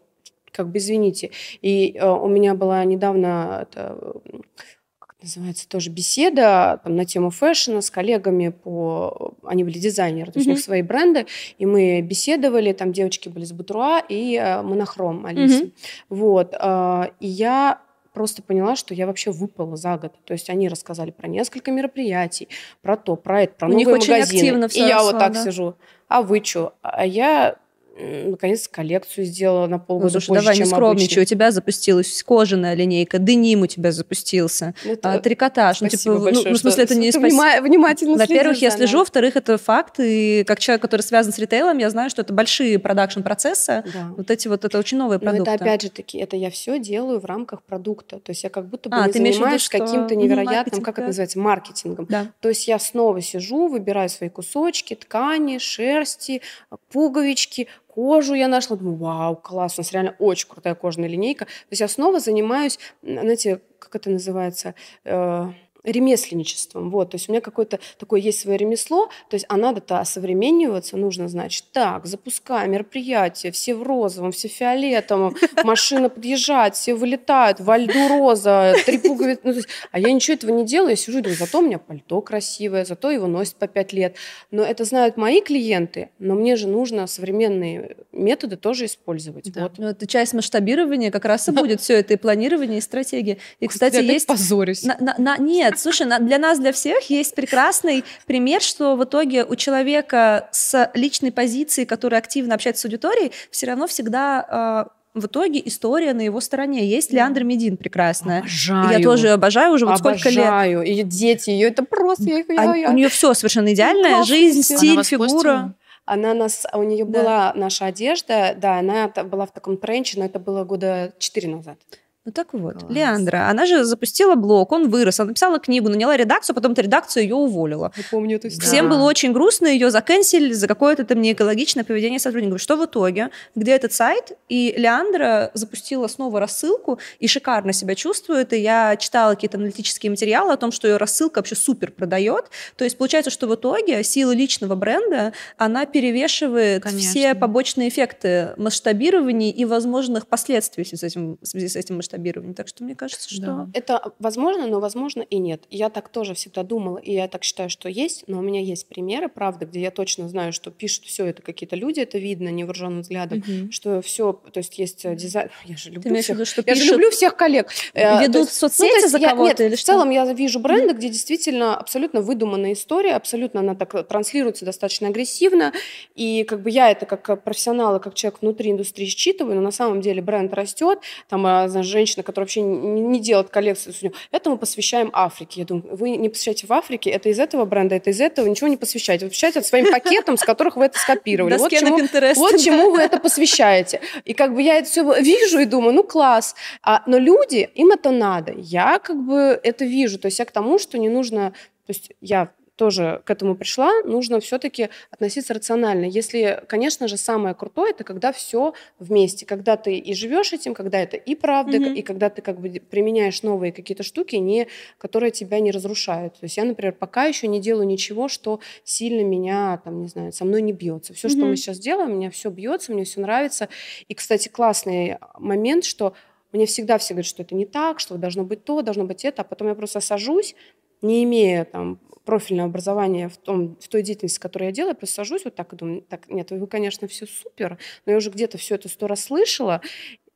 как бы извините. И э, у меня была недавно это, называется тоже беседа там, на тему фэшна с коллегами по... Они были дизайнеры, то есть mm-hmm. у них свои бренды, и мы беседовали, там девочки были с Бутруа и э, Монохром Алиса. Mm-hmm. Вот. Э, и я просто поняла, что я вообще выпала за год. То есть они рассказали про несколько мероприятий, про то, про это, про у новые них магазины. Очень активно все и я вот так да? сижу. А вы что? А я наконец коллекцию сделала на полгода ну, слушай, позже, давай чем не скромничай, у тебя запустилась кожаная линейка, деним у тебя запустился, ну, это... а, трикотаж. Ну, типа, большое, ну, ну, в смысле, это не [LAUGHS] спасибо. Внимательно Во-первых, я слежу, во-вторых, это факт, и как человек, который связан с ритейлом, я знаю, что это большие продакшн-процессы, да. вот эти вот, это очень новые продукты. Но это опять же таки, это я все делаю в рамках продукта, то есть я как будто бы а, не занимаюсь каким-то невероятным, как да. это называется, маркетингом. Да. То есть я снова сижу, выбираю свои кусочки, ткани, шерсти, пуговички, кожу я нашла, думаю, вау, класс, у нас реально очень крутая кожаная линейка. То есть я снова занимаюсь, знаете, как это называется, э, ремесленничеством. Вот, то есть у меня какое-то такое есть свое ремесло, то есть а надо-то осовремениваться, нужно, значит, так, запускаем мероприятие, все в розовом, все в фиолетовом, машина подъезжает, все вылетают, во льду роза, три пуговицы. Ну, есть, а я ничего этого не делаю, я сижу и думаю, зато у меня пальто красивое, зато его носят по пять лет. Но это знают мои клиенты, но мне же нужно современные методы тоже использовать. Да. Вот. Ну, это часть масштабирования как раз и будет все это и планирование, и стратегия. И, кстати, есть... позорюсь. На, на, на... Нет, нет, слушай, для нас, для всех есть прекрасный пример, что в итоге у человека с личной позиции, который активно общается с аудиторией, все равно всегда э, в итоге история на его стороне. Есть Леандра Медин прекрасная. Обожаю. Я тоже обожаю уже вот обожаю. сколько лет. Обожаю. Ее дети, ее это просто... Я, я, я. У нее все совершенно идеальное. Жизнь, стиль, фигура. Она нас, у нее да. была наша одежда, да, она была в таком тренче, но это было года четыре назад. Ну так вот, Класс. Леандра, она же запустила блог, он вырос, она написала книгу, наняла редакцию, потом эта редакция ее уволила. Я помню эту историю. Всем было очень грустно, ее заканчивали за какое-то там неэкологичное поведение сотрудников. Что в итоге? Где этот сайт? И Леандра запустила снова рассылку и шикарно себя чувствует. И я читала какие-то аналитические материалы о том, что ее рассылка вообще супер продает. То есть получается, что в итоге сила личного бренда, она перевешивает Конечно. все побочные эффекты масштабирования и возможных последствий в связи с этим, в связи с этим масштабированием масштабирования. Так что мне кажется, что... Да. Это возможно, но возможно и нет. Я так тоже всегда думала, и я так считаю, что есть, но у меня есть примеры, правда, где я точно знаю, что пишут все это какие-то люди, это видно невооруженным взглядом, угу. что все, то есть есть э, дизайн... Я же люблю всех, виду, что я пишут... же люблю всех коллег. Э, Ведут есть, соцсети ну, за кого-то Нет, или в что? целом я вижу бренды, где действительно абсолютно выдуманная история, абсолютно она так транслируется достаточно агрессивно, и как бы я это как профессионал и как человек внутри индустрии считываю, но на самом деле бренд растет, там, знаешь, женщина, которая вообще не, не делает коллекцию, это мы посвящаем Африке. Я думаю, вы не посвящаете в Африке, это из этого бренда, это из этого, ничего не посвящаете. Вы посвящаете своим пакетом, с которых вы это скопировали. Вот чему, вот чему вы это посвящаете. И как бы я это все вижу и думаю, ну класс. А, но люди, им это надо. Я как бы это вижу. То есть я к тому, что не нужно... То есть я тоже к этому пришла, нужно все-таки относиться рационально. Если, конечно же, самое крутое, это когда все вместе, когда ты и живешь этим, когда это и правда, mm-hmm. и когда ты как бы применяешь новые какие-то штуки, не, которые тебя не разрушают. То есть я, например, пока еще не делаю ничего, что сильно меня, там, не знаю, со мной не бьется. Все, mm-hmm. что мы сейчас делаем, у меня все бьется, мне все нравится. И, кстати, классный момент, что мне всегда все говорят, что это не так, что должно быть то, должно быть это, а потом я просто сажусь, не имея там профильное образование в, том, в той деятельности, которую я делаю, я просто сажусь вот так и думаю, так, нет, вы, конечно, все супер, но я уже где-то все это сто раз слышала,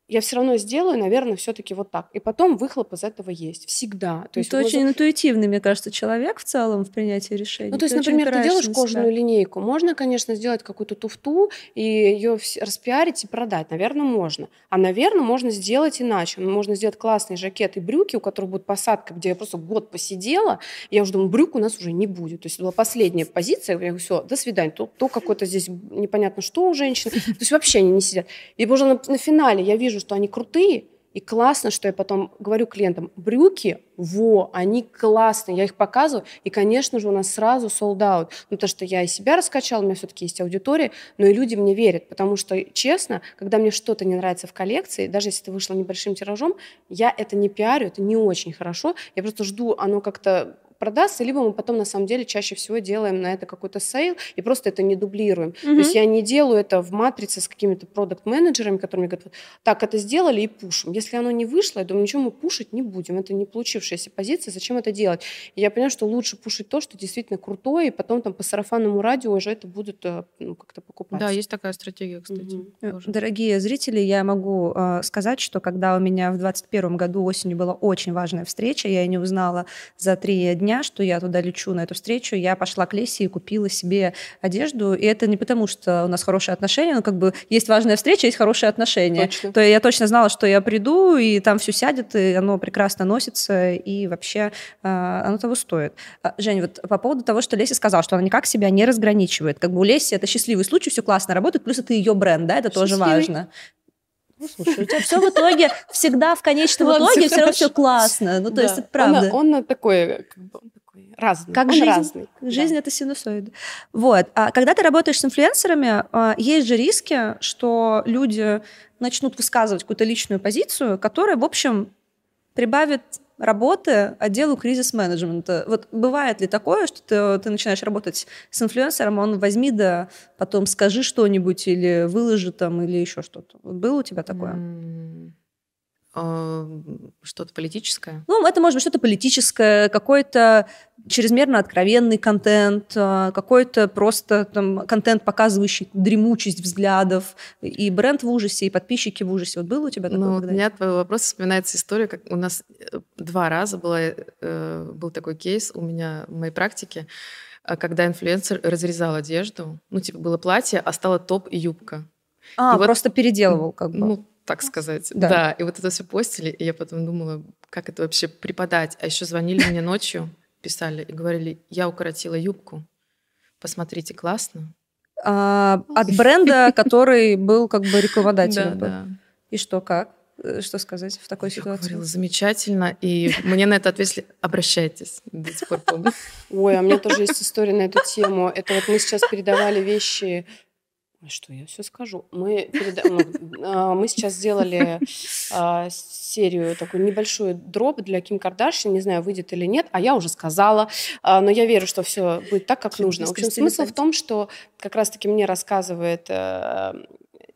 я все равно сделаю, наверное, все-таки вот так. И потом выхлоп из этого есть. Всегда. То есть, это очень за... интуитивный, мне кажется, человек в целом в принятии решений. Ну, то есть, ты например, ты делаешь кожаную линейку. Можно, конечно, сделать какую-то туфту и ее распиарить и продать. Наверное, можно. А, наверное, можно сделать иначе. Можно сделать классный жакет и брюки, у которых будет посадка, где я просто год посидела. Я уже думаю, брюк у нас уже не будет. То есть, это была последняя позиция. Я говорю, все, до свидания. То, то какое-то здесь непонятно что у женщин. То есть, вообще они не сидят. И уже на, на финале я вижу, вижу, что они крутые, и классно, что я потом говорю клиентам, брюки, во, они классные, я их показываю, и, конечно же, у нас сразу sold out, ну, потому что я и себя раскачала, у меня все-таки есть аудитория, но и люди мне верят, потому что, честно, когда мне что-то не нравится в коллекции, даже если это вышло небольшим тиражом, я это не пиарю, это не очень хорошо, я просто жду, оно как-то продастся, либо мы потом на самом деле чаще всего делаем на это какой-то sale и просто это не дублируем. Mm-hmm. То есть я не делаю это в матрице с какими-то продукт-менеджерами, которые мне говорят, так, это сделали и пушим. Если оно не вышло, я думаю, ничего мы пушить не будем. Это не получившаяся позиция, зачем это делать? И я понимаю, что лучше пушить то, что действительно крутое, и потом там по сарафанному радио уже это будет э, ну, как-то покупать. Да, есть такая стратегия, кстати. Mm-hmm. Дорогие зрители, я могу э, сказать, что когда у меня в 2021 году осенью была очень важная встреча, я не узнала за три дня, дня, что я туда лечу на эту встречу, я пошла к Лесе и купила себе одежду. И это не потому, что у нас хорошие отношения, но как бы есть важная встреча, есть хорошие отношения. Точно. То я точно знала, что я приду, и там все сядет, и оно прекрасно носится, и вообще э, оно того стоит. А, Жень, вот по поводу того, что Леся сказала, что она никак себя не разграничивает. Как бы у Леси это счастливый случай, все классно работает, плюс это ее бренд, да, это Счастливый. тоже важно. Ну, слушай, у тебя все в итоге всегда в конечном итоге все равно все классно. Ну, то есть это правда. Он такой, такой разный. Как жизнь. Разный. Жизнь это синусоид. Вот. А когда ты работаешь с инфлюенсерами, а, есть же риски, что люди начнут высказывать какую-то личную позицию, которая, в общем, прибавит работы отделу кризис-менеджмента. Вот бывает ли такое, что ты, ты начинаешь работать с инфлюенсером, он возьми да потом скажи что-нибудь или выложи там или еще что-то. Вот было у тебя такое? Mm. А, что-то политическое? Ну, это может быть что-то политическое, какой-то чрезмерно откровенный контент, а, какой-то просто там контент, показывающий дремучесть взглядов, и бренд в ужасе, и подписчики в ужасе. Вот было у тебя такое? Ну, у меня твой вопрос вспоминается история, как у нас э, два раза была, э, был такой кейс у меня в моей практике, а, когда инфлюенсер разрезал одежду, ну, типа, было платье, а стало топ и юбка. А, и просто вот, переделывал как бы. Ну, так сказать. Да. да. И вот это все постили, и я потом думала, как это вообще преподать. А еще звонили мне ночью, писали и говорили, я укоротила юбку. Посмотрите, классно. А, от бренда, который был как бы рекламодателем. [LAUGHS] Да, да. И что, как? Э, что сказать в такой ситуации? Я говорила, замечательно. И мне на это ответили, обращайтесь. До сих пор помню. Ой, а у меня тоже есть история на эту тему. Это вот мы сейчас передавали вещи что я все скажу? Мы, переда... ну, а, мы сейчас сделали а, серию, такую небольшую дроп для Ким Кардашьян, не знаю, выйдет или нет, а я уже сказала, а, но я верю, что все будет так, как нужно. В общем, смысл в том, что как раз-таки мне рассказывает э,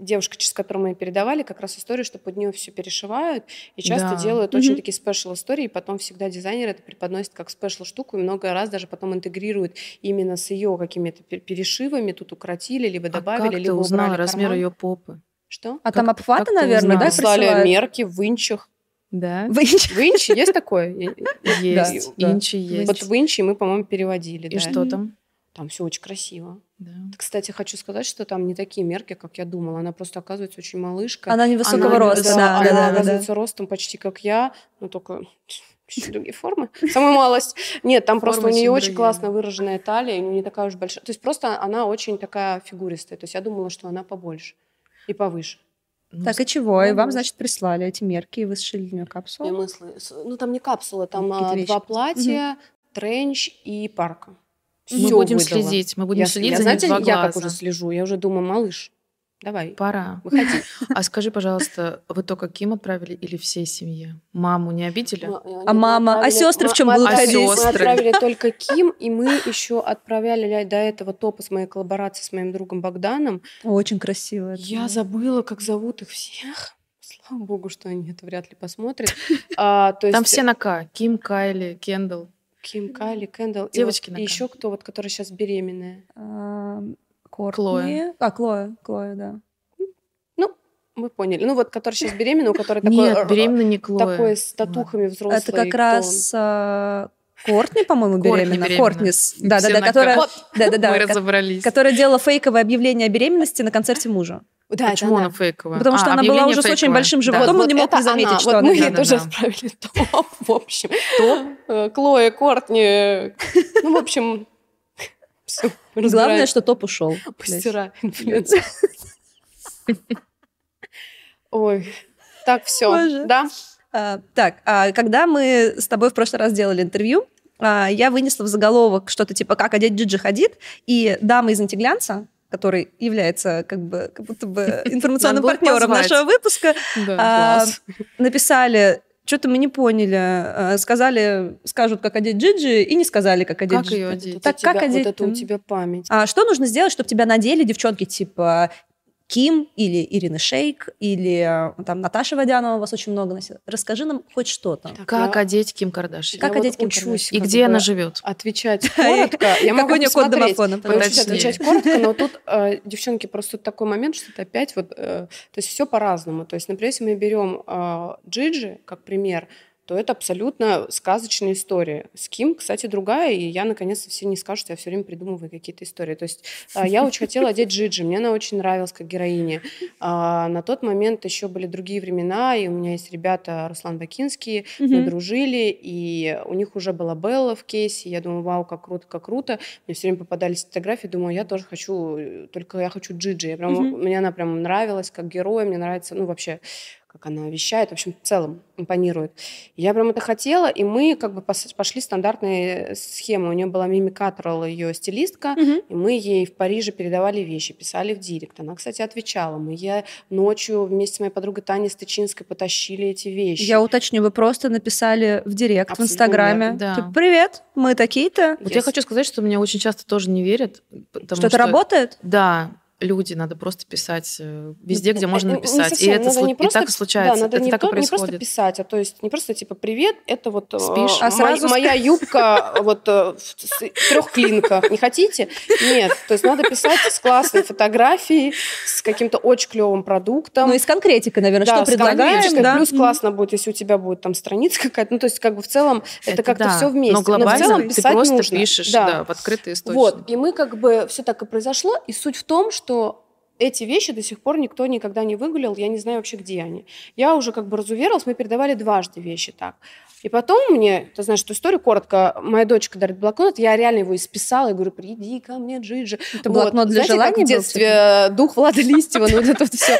девушка, через которую мы передавали, как раз историю, что под нее все перешивают и часто да. делают mm-hmm. очень такие special истории, и потом всегда дизайнер это преподносит как special штуку, и много раз даже потом интегрируют именно с ее какими-то перешивами, тут укоротили, либо добавили, а как либо ты узнала размер ее попы? Что? А как, там обхваты, наверное, да, Прислали мерки в инчах. Да. В инчи. В инчи есть такое? [LAUGHS] Есть. Инчи есть. Вот в инчи мы, по-моему, переводили. И что там? Там все очень красиво. Да. Кстати, хочу сказать, что там не такие мерки, как я думала. Она просто оказывается очень малышка. Она невысокого она, роста, да. Она да, оказывается да. ростом почти как я, но только [LAUGHS] другие формы. Самая малость. Нет, там Формы просто у нее очень классно выраженная талия, не такая уж большая. То есть просто она очень такая фигуристая. То есть я думала, что она побольше и повыше. Ну, так и чего? И вам, значит, прислали эти мерки, и вы сшили для нее капсулу? Я мысли. Ну, там не капсула, там а, два платья, угу. тренч и парка. Мы будем выдала. следить, мы будем я, следить я, за знаете, я как уже слежу, я уже думаю, малыш, давай. Пора. Выходи. [LAUGHS] А скажи, пожалуйста, вы только Ким отправили или всей семье? Маму не обидели? а мама? А сестры в чем будут а ходить? Мы отправили [LAUGHS] только Ким, и мы еще отправляли до этого топы с моей коллаборации с моим другом Богданом. Очень красиво. Я забыла, как зовут их всех. Слава богу, что они это вряд ли посмотрят. [LAUGHS] А, то есть... Там все на К. Ким, Кайли, Кендалл. Ким, Кайли, Кендалл. Девочки и, вот, и еще кто, вот, которая сейчас беременная? А, Кортни. Клоя. А, Клоя, Клоя, да. Ну, мы поняли. Ну вот, который сейчас беременна, у которой такой... Нет, беременна не Клоя. Такой с татухами взрослый. Это как раз Кортни, по-моему, беременна. Кортни, да, да, да, которая, да, да, да, Мы разобрались. которая делала фейковое объявление о беременности на концерте мужа. Да, Почему это она фейковая? Потому что А, она была уже с очень фейковое. большим Да. животом, Вот он не мог не заметить, она. что вот она мы ей Да-да-да. тоже отправили топ, в общем. Топ? Клоя, Кортни. Ну, в общем, все. Главное, что топ ушел. Инфлюенсера. Ой, так, все. Да? А, так, а когда мы с тобой в прошлый раз делали интервью, я вынесла в заголовок что-то типа «Как одеть Джиджи Хадид», и дама из «Антиглянца», который является как бы как будто бы [LAUGHS] информационным партнером нашего выпуска, а, написали что-то мы не поняли. а, Сказали, скажут, как одеть Джиджи, и не сказали, как одеть Как Джиджи. ее одеть? у Так тебя- как одеть Вот это у тебя память. А что нужно сделать, чтобы тебя надели девчонки типа Ким или Ирина Шейк или э, там Наташа Водянова, вас очень много носила. Расскажи нам хоть что-то. Как я- одеть Ким Кардашьян? Как я вот одеть Ким учусь И как где она живет? Отвечать [LAUGHS] коротко. Я могу у нее код домофона? Отвечать коротко, но тут, э, девчонки, просто такой момент, что это опять вот, э, то есть все по-разному. То есть, например, если мы берем Джиджи как пример, то это абсолютно сказочная история. С Ким, кстати, другая, и я, наконец-то, все не скажут, что я все время придумываю какие-то истории. То есть э, я очень хотела одеть Джиджи, мне она очень нравилась как героиня. А, на тот момент еще были другие времена, и у меня есть ребята, Руслан Бакинский, мы Мгм. дружили, и у них уже была Белла в кейсе, я думаю, вау, как круто, как круто. Мне все время попадались фотографии, думаю, я тоже хочу, э, только я хочу Джиджи. Я прям, Мгм. Мне она прям нравилась как герой, мне нравится, ну, вообще, как она вещает, в общем, в целом импонирует. Я прям это хотела, и мы как бы пошли стандартные схемы. У нее была Мими Каттерл, ее стилистка, Мгм. и мы ей в Париже передавали вещи, писали в директ. Она, кстати, отвечала. Мы ей ночью вместе с моей подругой Таней Стычинской потащили эти вещи. Я уточню, вы просто написали в директ, в Абсолютно Инстаграме. верно, да. Типа, Привет, мы такие-то. Вот я Yes. хочу сказать, что мне очень часто тоже не верят. потому Что это работает? Да, люди, надо просто писать э, везде, где Э, можно не написать. И совсем. это Надо не и просто- так и случается. Да, надо это не, так то- и не просто происходит. писать, а то есть не просто типа привет, это вот э, Спишь? А сразу моя юбка вот э, в трех клинках. Не хотите? Нет. То есть надо писать с классной фотографией, с каким-то очень клевым продуктом. Ну и с конкретикой, наверное, Да, что конкретикой. Да? Плюс классно будет, если у тебя будет там страница какая-то. Ну, то есть, как бы в целом это, как-то да. все вместе. Но глобально в целом ты писать просто нужно. пишешь Да. да, в открытый источник. Вот, и мы как бы все так и произошло. И суть в том, что эти вещи до сих пор никто никогда не выгулял, я не знаю вообще, где они. Я уже как бы разуверилась, мы передавали дважды вещи так. И потом мне, ты знаешь, эту историю коротко, моя дочка дарит блокнот, я реально его исписала, и говорю, приди ко мне, Джиджи. Это блокнот для Знаете, желаний как в был, детстве э, дух Влада Листьева, ну вот это вот все,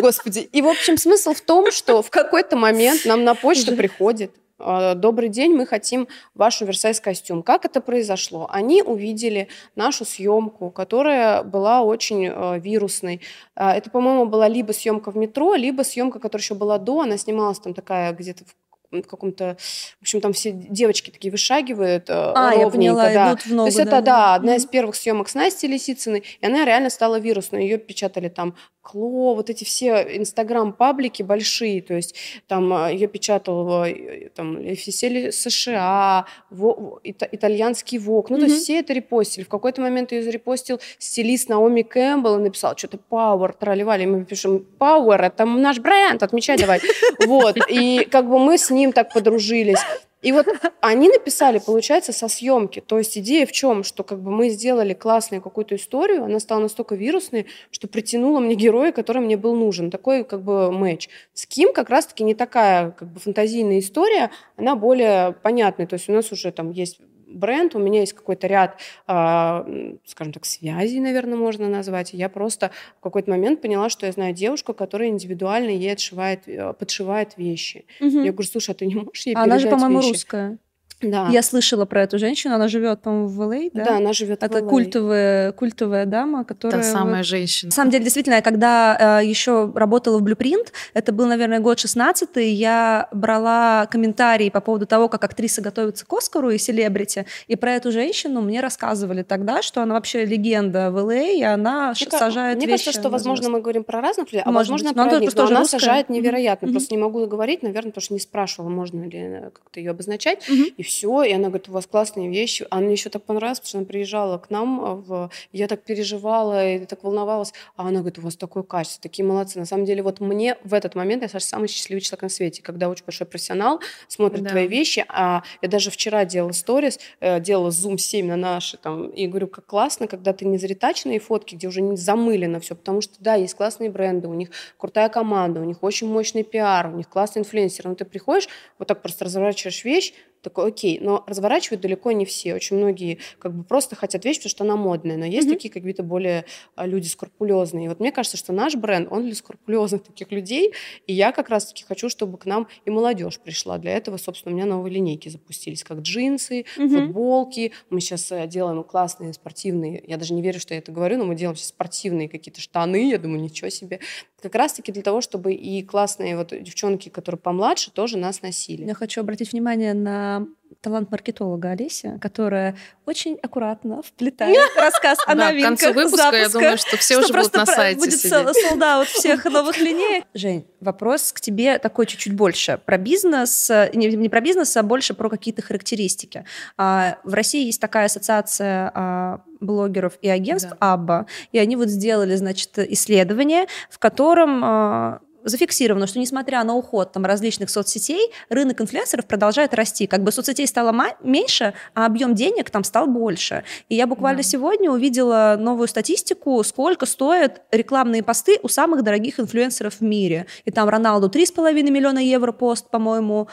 господи. И, в общем, смысл в том, что в какой-то момент нам на почту приходит Добрый день, мы хотим ваш оверсайз костюм. Как это произошло? Они увидели нашу съемку, которая была очень э, вирусной. А, Это, по-моему, была либо съемка в метро, либо съемка, которая еще была до. Она снималась там такая где-то в в каком-то, в общем, там все девочки такие вышагивают э, А, я ровненько, поняла, да. идут в ногу. То есть это, да, одна из первых съемок с Настей Лисицыной, и она реально стала вирусной. Ее печатали там Кло, вот эти все инстаграм-паблики большие, то есть там ее печатал э, там FCC США, Во- ита- итальянский ВОК, ну то Мгм. есть все это репостили. В какой-то момент ее зарепостил стилист Наоми Кэмпбелл и написал что-то Power, тролливали, мы пишем Power, это наш бренд, отмечай давай. Вот, и как бы мы с ним так подружились. И вот они написали, получается, со съемки. То есть идея в чем? Что как бы мы сделали классную какую-то историю, она стала настолько вирусной, что притянула мне героя, который мне был нужен. Такой как бы матч. С Ким как раз-таки не такая как бы фантазийная история, она более понятная. То есть у нас уже там есть бренд, у меня есть какой-то ряд, а, скажем так, связей, наверное, можно назвать. И я просто в какой-то момент поняла, что я знаю девушку, которая индивидуально ей отшивает, э, подшивает вещи. Мгм. Я говорю, слушай, а ты не можешь ей А Она же, по-моему, вещи?» русская. Да. Я слышала про эту женщину, она живет, по-моему, в LA, да? Да, она живет Это в LA. культовая, культовая дама, которая... Та вот- самая женщина. На самом деле, действительно, я когда э, еще работала в Blueprint, это был, наверное, год 16 я брала комментарии по поводу того, как актриса готовится к Оскару и селебрити, и про эту женщину мне рассказывали тогда, что она вообще легенда в ЛА, и она Мне сажает Мне вещи кажется, что, возможно, мы говорим про разных людей, а Может возможно, быть. Но про она просто Но тоже она русская. сажает невероятно. Мгм. Просто не могу говорить, наверное, потому что не спрашивала, можно ли как-то ее обозначать. Мгм. И все, и она говорит, у вас классные вещи. А мне еще так понравилось, потому что она приезжала к нам, а, в... я так переживала и так волновалась. А она говорит, у вас такое качество, такие молодцы. На самом деле, вот мне в этот момент, я, самый счастливый человек на свете, когда очень большой профессионал смотрит да. твои вещи. А я даже вчера делала сторис, э, делала зум 7 на наши, там, и говорю, как классно, когда ты не заретаченные фотки, где уже не замылено все, потому что, да, есть классные бренды, у них крутая команда, у них очень мощный пиар, у них классный инфлюенсер, но ты приходишь, вот так просто разворачиваешь вещь, такой, окей, но разворачивают далеко не все. Очень многие как бы просто хотят вещь, потому что она модная, но есть mm-hmm. такие как-то более а, люди скрупулезные. И вот мне кажется, что наш бренд, он для скрупулезных таких людей, и я как раз-таки хочу, чтобы к нам и молодежь пришла. Для этого, собственно, у меня новые линейки запустились, как джинсы, mm-hmm. футболки. Мы сейчас э, делаем классные спортивные, я даже не верю, что я это говорю, но мы делаем сейчас спортивные какие-то штаны, я думаю, ничего себе. Как раз-таки для того, чтобы и классные вот девчонки, которые помладше, тоже нас носили. Я хочу обратить внимание на талант маркетолога Олеся, которая очень аккуратно вплетает [LAUGHS] рассказ о новинках, К концу выпуска, я думаю, что все уже будут на сайте будет солдат всех [LAUGHS] новых линеек. Жень, вопрос к тебе такой чуть-чуть больше. Про бизнес, не, не про бизнес, а больше про какие-то характеристики. А, в России есть такая ассоциация а, блогеров и агентств да. Абба, и они вот сделали, значит, исследование, в котором а, зафиксировано, что несмотря на уход там, различных соцсетей, рынок инфлюенсеров продолжает расти. Как бы соцсетей стало меньше, а объем денег там стал больше. И я буквально да. сегодня увидела новую статистику, сколько стоят рекламные посты у самых дорогих инфлюенсеров в мире. И там Роналду 3,5 миллиона евро пост, по-моему,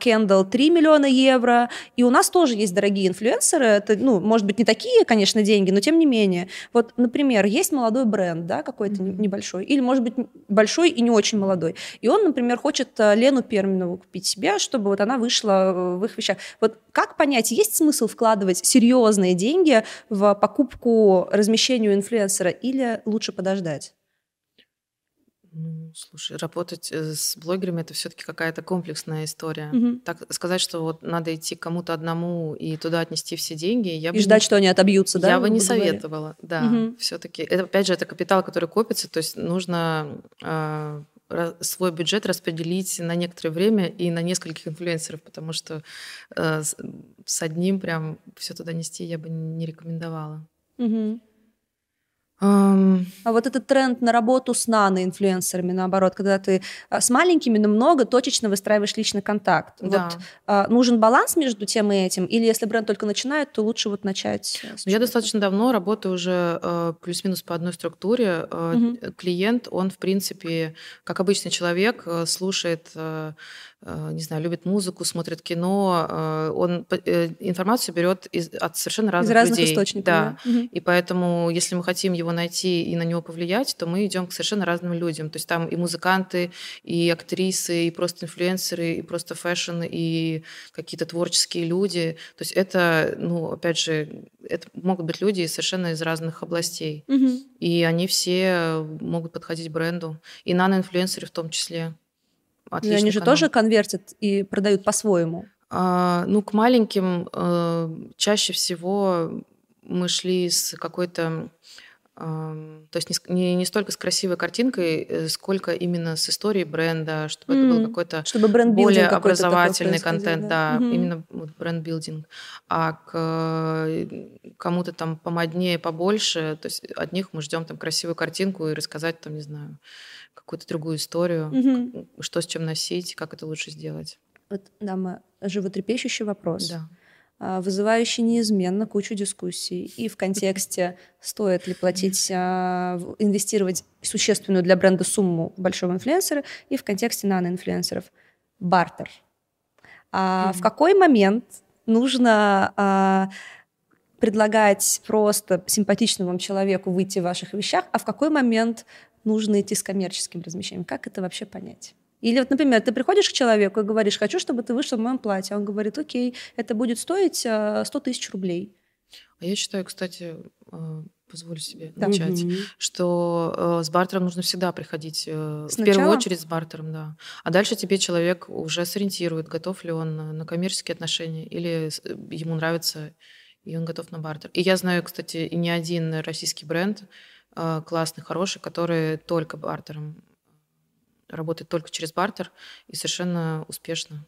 Кендалл 3 миллиона евро. И у нас тоже есть дорогие инфлюенсеры. Это, ну, может быть, не такие, конечно, деньги, но тем не менее. Вот, например, есть молодой бренд, да, какой-то mm-hmm. небольшой, или, может быть, большой и не очень очень молодой. И он, например, хочет э, Лену Перминову купить себе, чтобы вот она вышла э, в их вещах. Вот как понять, есть смысл вкладывать серьезные деньги в покупку, размещению инфлюенсера или лучше подождать? Ну, слушай, работать э, с блогерами это все-таки какая-то комплексная история. Угу. Так сказать, что вот надо идти кому-то одному и туда отнести все деньги, я и бы ждать, не... что они отобьются, да? Я бы не советовала, да. Угу. Все-таки, это опять же это капитал, который копится, то есть нужно э, свой бюджет распределить на некоторое время и на нескольких инфлюенсеров, потому что э, с одним прям все туда нести я бы не рекомендовала. Угу. Um... А вот этот тренд на работу с нано-инфлюенсерами, наоборот, когда ты а, с маленькими, но много точечно выстраиваешь личный контакт. Да. Вот, а, нужен баланс между тем и этим? Или если бренд только начинает, то лучше вот начать? Э, я достаточно давно работаю уже э, плюс-минус по одной структуре. Угу. Клиент, он, в принципе, как обычный человек, слушает Э, не знаю, любит музыку, смотрит кино, э, он э, информацию берет из, от совершенно разных, из разных людей. источников. Да. да. Угу. И поэтому, если мы хотим его найти и на него повлиять, то мы идем к совершенно разным людям. То есть там и музыканты, и актрисы, и просто инфлюенсеры, и просто fashion, и какие-то творческие люди. То есть это, ну, опять же, это могут быть люди совершенно из разных областей. Угу. И они все могут подходить бренду. И наноинфлюенсеры в том числе. Отличный они же канал. тоже конвертят и продают по-своему. А, ну, к маленьким э, чаще всего мы шли с какой-то то есть не, не, не столько с красивой картинкой, э, сколько именно с историей бренда, чтобы mm. это был какой-то чтобы бренд более образовательный контент, да, да mm-hmm. именно вот бренд-билдинг. А к э, кому-то там помоднее, побольше, то есть от них мы ждем там красивую картинку и рассказать там, не знаю, какую-то другую историю, угу. что с чем носить, как это лучше сделать. Вот, дама, животрепещущий вопрос. Да а, вызывающий неизменно кучу дискуссий. И в контексте, стоит ли платить, а, инвестировать существенную для бренда сумму большого инфлюенсера, и в контексте наноинфлюенсеров. Бартер. А mm-hmm. В какой момент нужно а, предлагать просто симпатичному вам человеку выйти в ваших вещах, а в какой момент нужно идти с коммерческим размещением. Как это вообще понять? Или вот, например, ты приходишь к человеку и говоришь, хочу, чтобы ты вышел в моем платье. Он говорит, окей, это будет стоить 100 э, тысяч рублей. А я считаю, кстати, э, позволю себе да. начать, угу. что э, с бартером нужно всегда приходить Сначала? в первую очередь с бартером, да. А дальше тебе человек уже сориентирует, готов ли он на коммерческие отношения или ему нравится и он готов на бартер. И я знаю, кстати, и не один российский бренд, Э, классный, хороший, который только бартером работает только через бартер и совершенно успешно.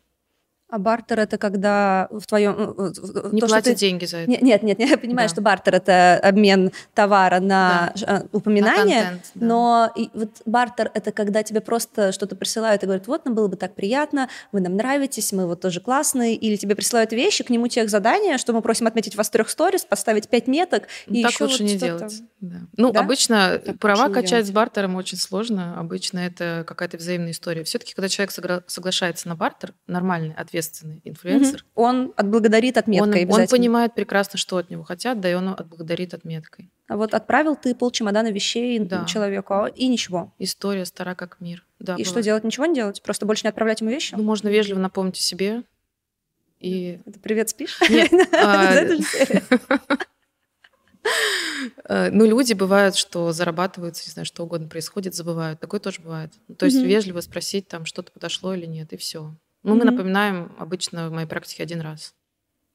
А бартер это когда в твоем... Э, не то, платят ты... деньги за это. Нет, нет, нет, я понимаю, да. что бартер это обмен товара на да. Э, упоминание, на контент, да. но и вот бартер это когда тебе просто что-то присылают и говорят, вот нам было бы так приятно, вы нам нравитесь, мы вот тоже классные, или тебе присылают вещи, к нему тех задания, что мы просим отметить вас трех сторис, поставить пять меток и так еще лучше вот не делать. Да. Ну, да? обычно так права качать делать. с бартером очень сложно, обычно это какая-то взаимная история. Все-таки, когда человек соглашается на бартер, нормальный ответ ответственный инфлюенсер. Угу. Он отблагодарит отметкой он, он понимает прекрасно, что от него хотят, да и он отблагодарит отметкой. А вот отправил ты пол чемодана вещей да. человеку, а и ничего. История стара как мир. Да, и бывает. что делать? Ничего не делать? Просто больше не отправлять ему вещи? Ну, можно вежливо напомнить о себе. И... Это привет, спишь? Нет. [LAUGHS] А, [LAUGHS] э, ну, люди бывают, что зарабатывают, не знаю, что угодно происходит, забывают. Такое тоже бывает. То есть вежливо спросить, там, что-то подошло или нет, и все. Ну, mm-hmm. мы напоминаем обычно в моей практике один раз.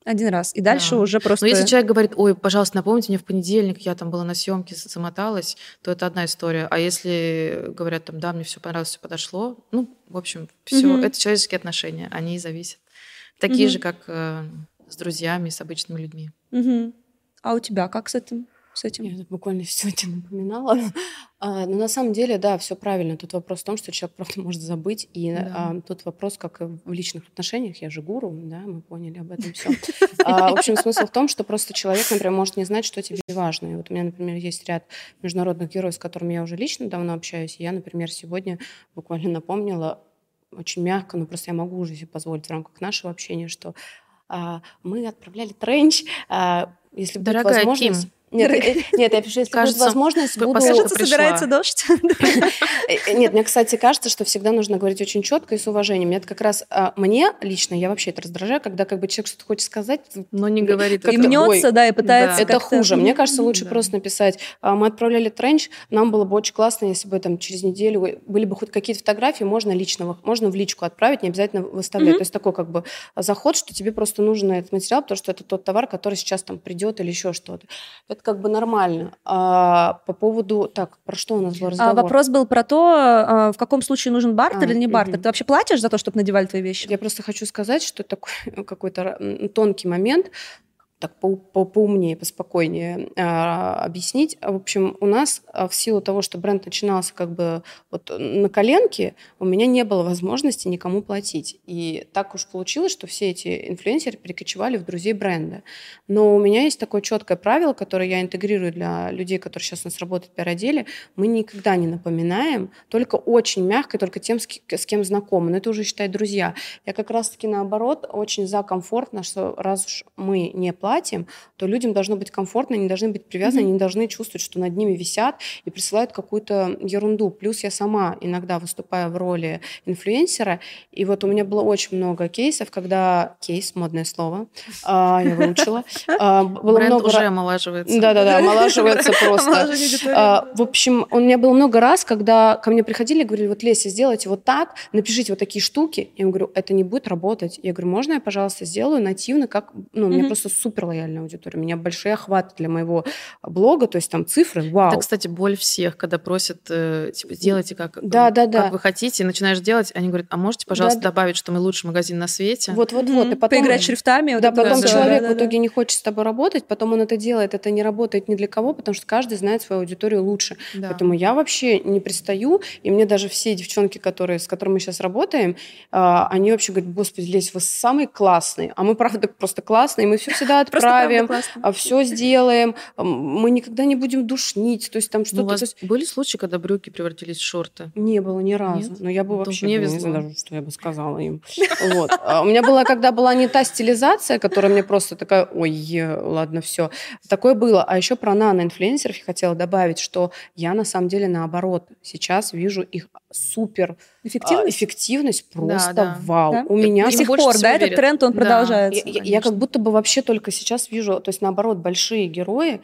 Один раз. И дальше да. уже просто... Но если человек говорит, ой, пожалуйста, напомните мне в понедельник, я там была на съемке, замоталась, то это одна история. А если говорят там, да, мне все понравилось, все подошло, ну, в общем, все, mm-hmm. это человеческие отношения, они зависят. Такие mm-hmm. же, как э, с друзьями, с обычными людьми. Mm-hmm. А у тебя как с этим? С этим? Я буквально [LAUGHS] сегодня напоминала. а, но на самом деле, да, все правильно. Тут вопрос в том, что человек просто может забыть. И да. а, тут вопрос, как и в личных отношениях, я же гуру, да, мы поняли об этом все. [LAUGHS] А, в общем, смысл в том, что просто человек, например, может не знать, что тебе важно. И вот у меня, например, есть ряд международных героев, с которыми я уже лично давно общаюсь. И я, например, сегодня буквально напомнила очень мягко, но просто я могу уже себе позволить в рамках нашего общения, что а, мы отправляли тренч, а, если будет возможность... Ким нет, э, нет, я пишу, если кажется, будет возможность, буду... Кажется, собирается дождь. [LAUGHS] Э, э, нет, мне, кстати, кажется, что всегда нужно говорить очень четко и с уважением. Это как раз а, мне лично, я вообще это раздражаю, когда как бы человек что-то хочет сказать, но не говорит. И мнется, да, и пытается Это хуже. Мне кажется, лучше просто написать. «А, мы отправляли тренч, нам было бы очень классно, если бы там через неделю были бы хоть какие-то фотографии, можно личного, можно в личку отправить, не обязательно выставлять. То есть такой как бы заход, что тебе просто нужен этот материал, потому что это тот товар, который сейчас там придет или еще что-то. Это как бы нормально. А по поводу... Так, про что у нас был разговор? А, вопрос был про то, а, в каком случае нужен бартер а, или не бартер. Угу. Ты вообще платишь за то, чтобы надевали твои вещи? Я просто хочу сказать, что такой [LAUGHS] какой-то тонкий момент так по, по, поумнее, поспокойнее э, объяснить. В общем, у нас а, в силу того, что бренд начинался как бы вот на коленке, у меня не было возможности никому платить. И так уж получилось, что все эти инфлюенсеры перекочевали в друзей бренда. Но у меня есть такое четкое правило, которое я интегрирую для людей, которые сейчас у нас работают в пиар-отделе. Мы никогда не напоминаем, только очень мягко, только тем, с, с кем знакомы. Но это уже, считай, друзья. Я как раз-таки наоборот очень за комфортно, что раз уж мы не платим, платьем, то людям должно быть комфортно, они должны быть привязаны, mm-hmm. они должны чувствовать, что над ними висят и присылают какую-то ерунду. Плюс я сама иногда выступаю в роли инфлюенсера, и вот у меня было очень много кейсов, когда... Кейс, модное слово, а, я выучила. [LAUGHS] А, было Бренд много... уже омолаживается. Да-да-да, [LAUGHS] омолаживается просто. А, в общем, у меня было много раз, когда ко мне приходили и говорили, вот, Леся, сделайте вот так, напишите вот такие штуки. Я говорю, это не будет работать. Я говорю, можно я, пожалуйста, сделаю нативно, как... Ну, у меня просто супер лояльная аудитория. У меня большие охваты для моего блога, то есть там цифры, вау. Это, кстати, боль всех, когда просят, э, типа, сделайте как, да, да, да. как вы хотите, начинаешь делать, они говорят, а можете, пожалуйста, да, добавить, что мы лучший магазин на свете? Вот-вот-вот. Mm-hmm. И потом... Поиграть шрифтами. Вот да, потом да, человек да, да, в итоге да. не хочет с тобой работать, потом он это делает, это не работает ни для кого, потому что каждый знает свою аудиторию лучше. Да. Поэтому я вообще не пристаю, и мне даже все девчонки, которые, с которыми мы сейчас работаем, а, они вообще говорят, господи, Лесь, вы самые классные, а мы, правда, просто классные, мы все всегда отправим, а все сделаем, мы никогда не будем душнить, то есть там что-то... у вас есть... были случаи, когда брюки превратились в шорты? Не было ни разу, Нет? но я бы вообще мне не знаю даже, что я бы сказала им. Вот. А у меня была, когда была не та стилизация, которая мне просто такая, ой, ладно, все. Такое было. А еще про нано-инфлюенсеров я хотела добавить, что я на самом деле наоборот сейчас вижу их супер эффективность, а, эффективность просто да, да. вау. Да? У меня до сих пор, да, этот тренд он да. продолжается. Я, я как будто бы вообще только сейчас вижу, то есть наоборот большие герои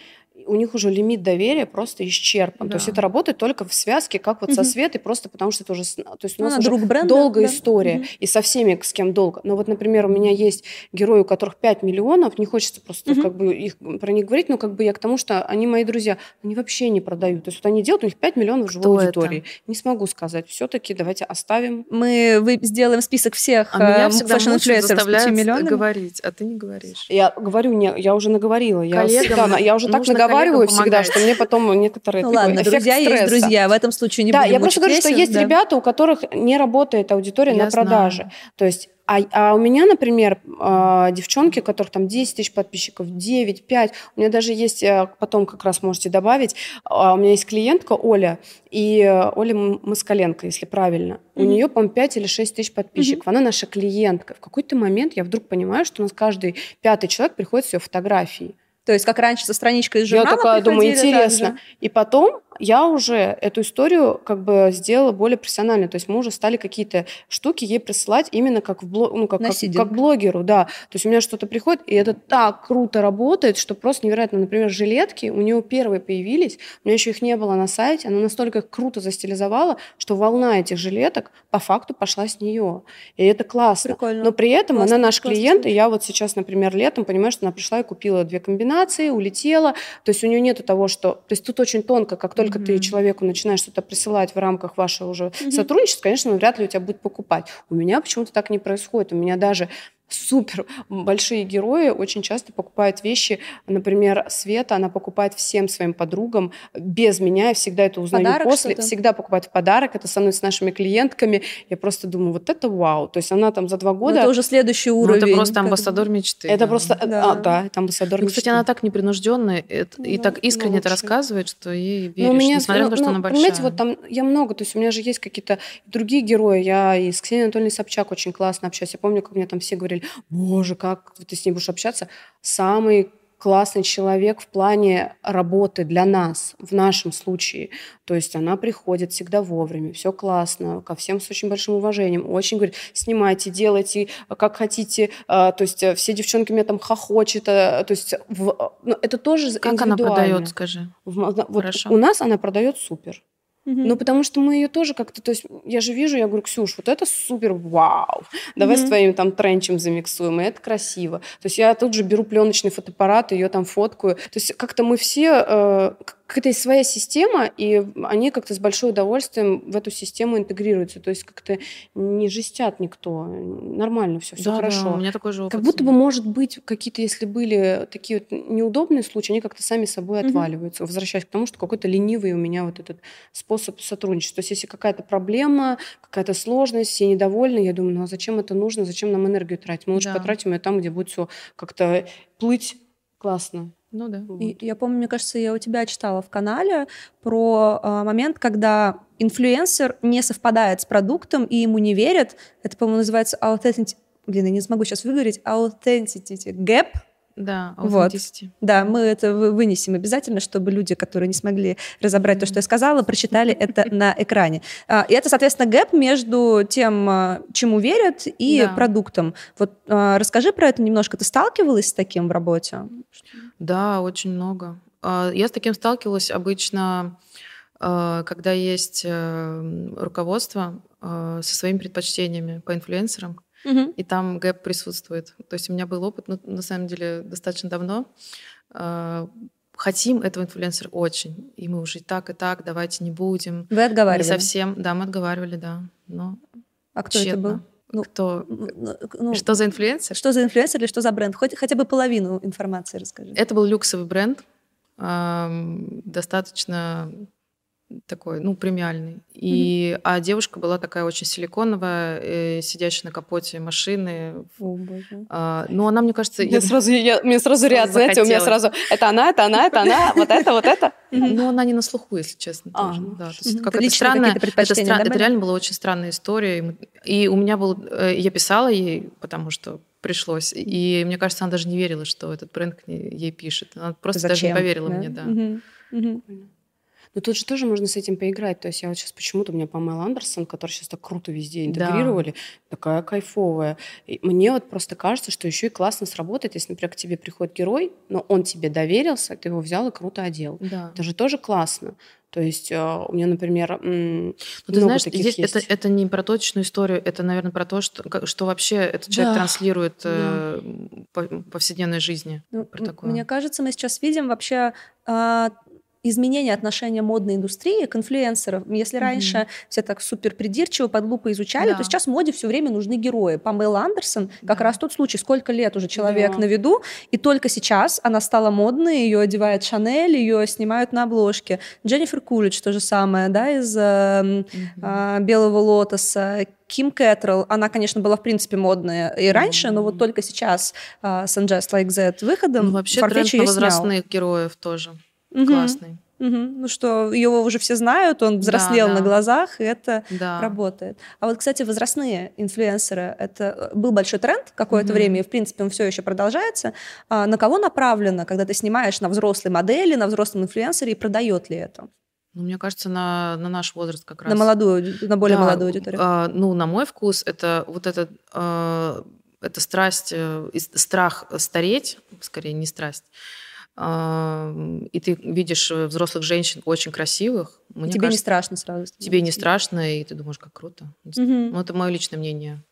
у них уже лимит доверия просто исчерпан. Да. То есть это работает только в связке, как вот угу. со Светой, просто потому что это уже... То есть у нас ну, уже друг бренда, долгая да? история, угу. и со всеми, с кем долго. Но вот, например, у меня есть герои, у которых 5 миллионов, не хочется просто угу. как бы их, про них говорить, но как бы я к тому, что они мои друзья, они вообще не продают. То есть вот они делают, у них 5 миллионов живой Кто аудитории. Это? Не смогу сказать. Все-таки давайте оставим. Мы вы сделаем список всех а меня э, всегда fashion-инфлюенсеров с 5 миллионами. говорить, а ты не говоришь. Я говорю, не, я уже наговорила. Я, всегда, я уже [LAUGHS] так наговариваю всегда, что мне потом некоторые... Ну ладно, друзья есть друзья, в этом случае не Да, я просто говорю, что есть ребята, у которых не работает аудитория на продаже. То есть а, а у меня, например, э, девчонки, у которых там 10 тысяч подписчиков, 9, 5, у меня даже есть, э, потом как раз можете добавить, э, у меня есть клиентка Оля, и э, Оля Москаленко, если правильно. Mm-hmm. У нее, по-моему, 5 или 6 тысяч подписчиков. Mm-hmm. Она наша клиентка. В какой-то момент я вдруг понимаю, что у нас каждый пятый человек приходит с ее фотографией. То есть, как раньше со страничкой из журнала Я такая думаю, интересно. И потом я уже эту историю как бы сделала более профессионально. То есть мы уже стали какие-то штуки ей присылать именно как, в блог, ну, как, как, как блогеру. Да. То есть у меня что-то приходит, и это так круто работает, что просто невероятно. Например, жилетки у нее первые появились, у меня еще их не было на сайте, она настолько круто застилизовала, что волна этих жилеток по факту пошла с нее. И это классно. Прикольно. Но при этом классно, она наш классно. клиент, и я вот сейчас, например, летом понимаю, что она пришла и купила две комбинации, улетела. То есть у нее нету того, что... То есть тут очень тонко, как только только mm-hmm. ты человеку начинаешь что-то присылать в рамках вашего уже mm-hmm. сотрудничества, конечно, он вряд ли у тебя будет покупать. У меня почему-то так не происходит. У меня даже супер большие герои очень часто покупают вещи. Например, Света, она покупает всем своим подругам без меня. Я всегда это узнаю подарок после. Что-то? Всегда покупает в подарок. Это со мной, с нашими клиентками. Я просто думаю, вот это вау. То есть она там за два года... Но это уже следующий уровень. Ну, это просто амбассадор мечты. Это да. просто... Да. А, да, это амбассадор ну, мечты. Кстати, она так непринужденная это, ну, и так искренне это рассказывает, что ей веришь, ну, меня, несмотря ну, на то, что ну, она большая. Понимаете, вот там я много, то есть у меня же есть какие-то другие герои. Я и с Ксенией Анатольевной Собчак очень классно общаюсь. Я помню, как мне там все говорили, боже, как ты с ней будешь общаться, самый классный человек в плане работы для нас, в нашем случае. То есть она приходит всегда вовремя, все классно, ко всем с очень большим уважением, очень говорит, снимайте, делайте, как хотите. А, то есть э, все девчонки меня там хохочет. Э, то есть в, ну, это тоже Как она продает, скажи? В, вот Хорошо. У нас она продает супер. Угу. Ну, потому что мы ее тоже как-то, то есть я же вижу, я говорю, Ксюш, вот это супер, вау, давай угу. с твоим там тренчем замиксуем, и это красиво. То есть я тут же беру пленочный фотоаппарат, ее там фоткаю. То есть как-то мы все, э, какая-то есть своя система, и они как-то с большим удовольствием в эту систему интегрируются. То есть как-то не жестят никто. Нормально все, все да, хорошо. Да, у меня такой же опыт. Как будто бы, может быть, какие-то, если были такие вот неудобные случаи, они как-то сами собой отваливаются. Угу. Возвращаясь к тому, что какой-то ленивый у меня вот этот способ сотрудничества. То есть если какая-то проблема, какая-то сложность, все недовольны, я думаю, ну а зачем это нужно, зачем нам энергию тратить? Мы лучше да. потратим ее там, где будет все как-то плыть классно. Ну да. Вот. И, я помню, мне кажется, я у тебя читала в канале про э, момент, когда инфлюенсер не совпадает с продуктом и ему не верят. Это, по-моему, называется authenticity. Блин, я не смогу сейчас выговорить. Authenticity gap. Да, вот. Да, мы это вынесем обязательно, чтобы люди, которые не смогли разобрать mm-hmm. то, что я сказала, прочитали это [LAUGHS] на экране. А, и это, соответственно, гэп между тем, а, чему верят, и да. продуктом. Вот а, расскажи про это немножко. Ты сталкивалась с таким в работе? Да, очень много. Я с таким сталкивалась обычно, когда есть э, руководство со своими предпочтениями по инфлюенсерам угу. и там gap присутствует. То есть у меня был опыт, ну, на самом деле, достаточно давно. А, хотим этого инфлюенсера очень, и мы уже и так, и так, давайте не будем. Вы отговаривали? Не совсем, да, мы отговаривали, да. Но а кто тщетно. это был? Ну, кто? Ну, ну, что за инфлюенсер? Что за инфлюенсер или что за бренд? Хоть, хотя бы половину информации расскажи. Это был люксовый бренд, достаточно такой, ну, премиальный. И, mm-hmm. А девушка была такая очень силиконовая, э, сидящая на капоте машины. О, боже. А, ну, она, мне кажется... Мне, я... сразу, я, мне сразу ряд, знаете, у меня сразу... Это она, это она, это она, вот это, вот это. [LAUGHS] Ну, она не на слуху, если честно, а, тоже. Да, то есть какая-то странная... Это, стра... это реально была очень странная история. И у меня был... Э, я писала ей, потому что пришлось. И мне кажется, она даже не верила, что этот бренд ей пишет. Она просто Зачем? даже не поверила да? мне, да. Угу. Угу. Но тут же тоже можно с этим поиграть. То есть я вот сейчас почему-то у меня Памела Андерсон, которая сейчас так круто везде интегрировали, да. такая кайфовая. И мне вот просто кажется, что еще и классно сработает, если, например, к тебе приходит герой, но он тебе доверился, ты его взял и круто одел. Да. Это же тоже классно. То есть э, у меня, например, ну, ты знаешь, здесь есть. Это, это не про точную историю, это, наверное, про то, что, что вообще этот человек да. транслирует да. э, по повседневной жизни. Ну, про такое. Мне кажется, мы сейчас видим вообще а, изменение отношения модной индустрии к инфлюенсерам. Если mm-hmm. раньше все так супер придирчиво под лупой изучали, да. то сейчас в моде все время нужны герои. Памела Андерсон да. как раз тот случай, сколько лет уже человек да. на виду, и только сейчас она стала модной, ее одевает Шанель, ее снимают на обложке. Дженнифер Кулич то же самое, да, из mm-hmm. э, Белого лотоса. Ким Кэтрелл, она, конечно, была в принципе модная и раньше, mm-hmm. но вот только сейчас uh, Just Like That выходом ну, вообще тренд на возрастных снял. героев тоже угу. классный. Угу. Ну что, его уже все знают, он взрослел да, да. на глазах, и это да. работает. А вот, кстати, возрастные инфлюенсеры, это был большой тренд какое-то угу. время, и, в принципе, он все еще продолжается. А на кого направлено, когда ты снимаешь на взрослой модели, на взрослом инфлюенсере, и продает ли это? Ну, мне кажется, на, на наш возраст как раз. На молодую, на более да, молодую аудиторию. А, ну, на мой вкус, это вот это, а, это страсть, э, страх стареть, скорее не страсть, и ты видишь э, взрослых женщин очень красивых. Мне тебе кажется, не страшно сразу. Тебе не страшно, и ты думаешь, как круто. Угу. Ну, это мое личное мнение.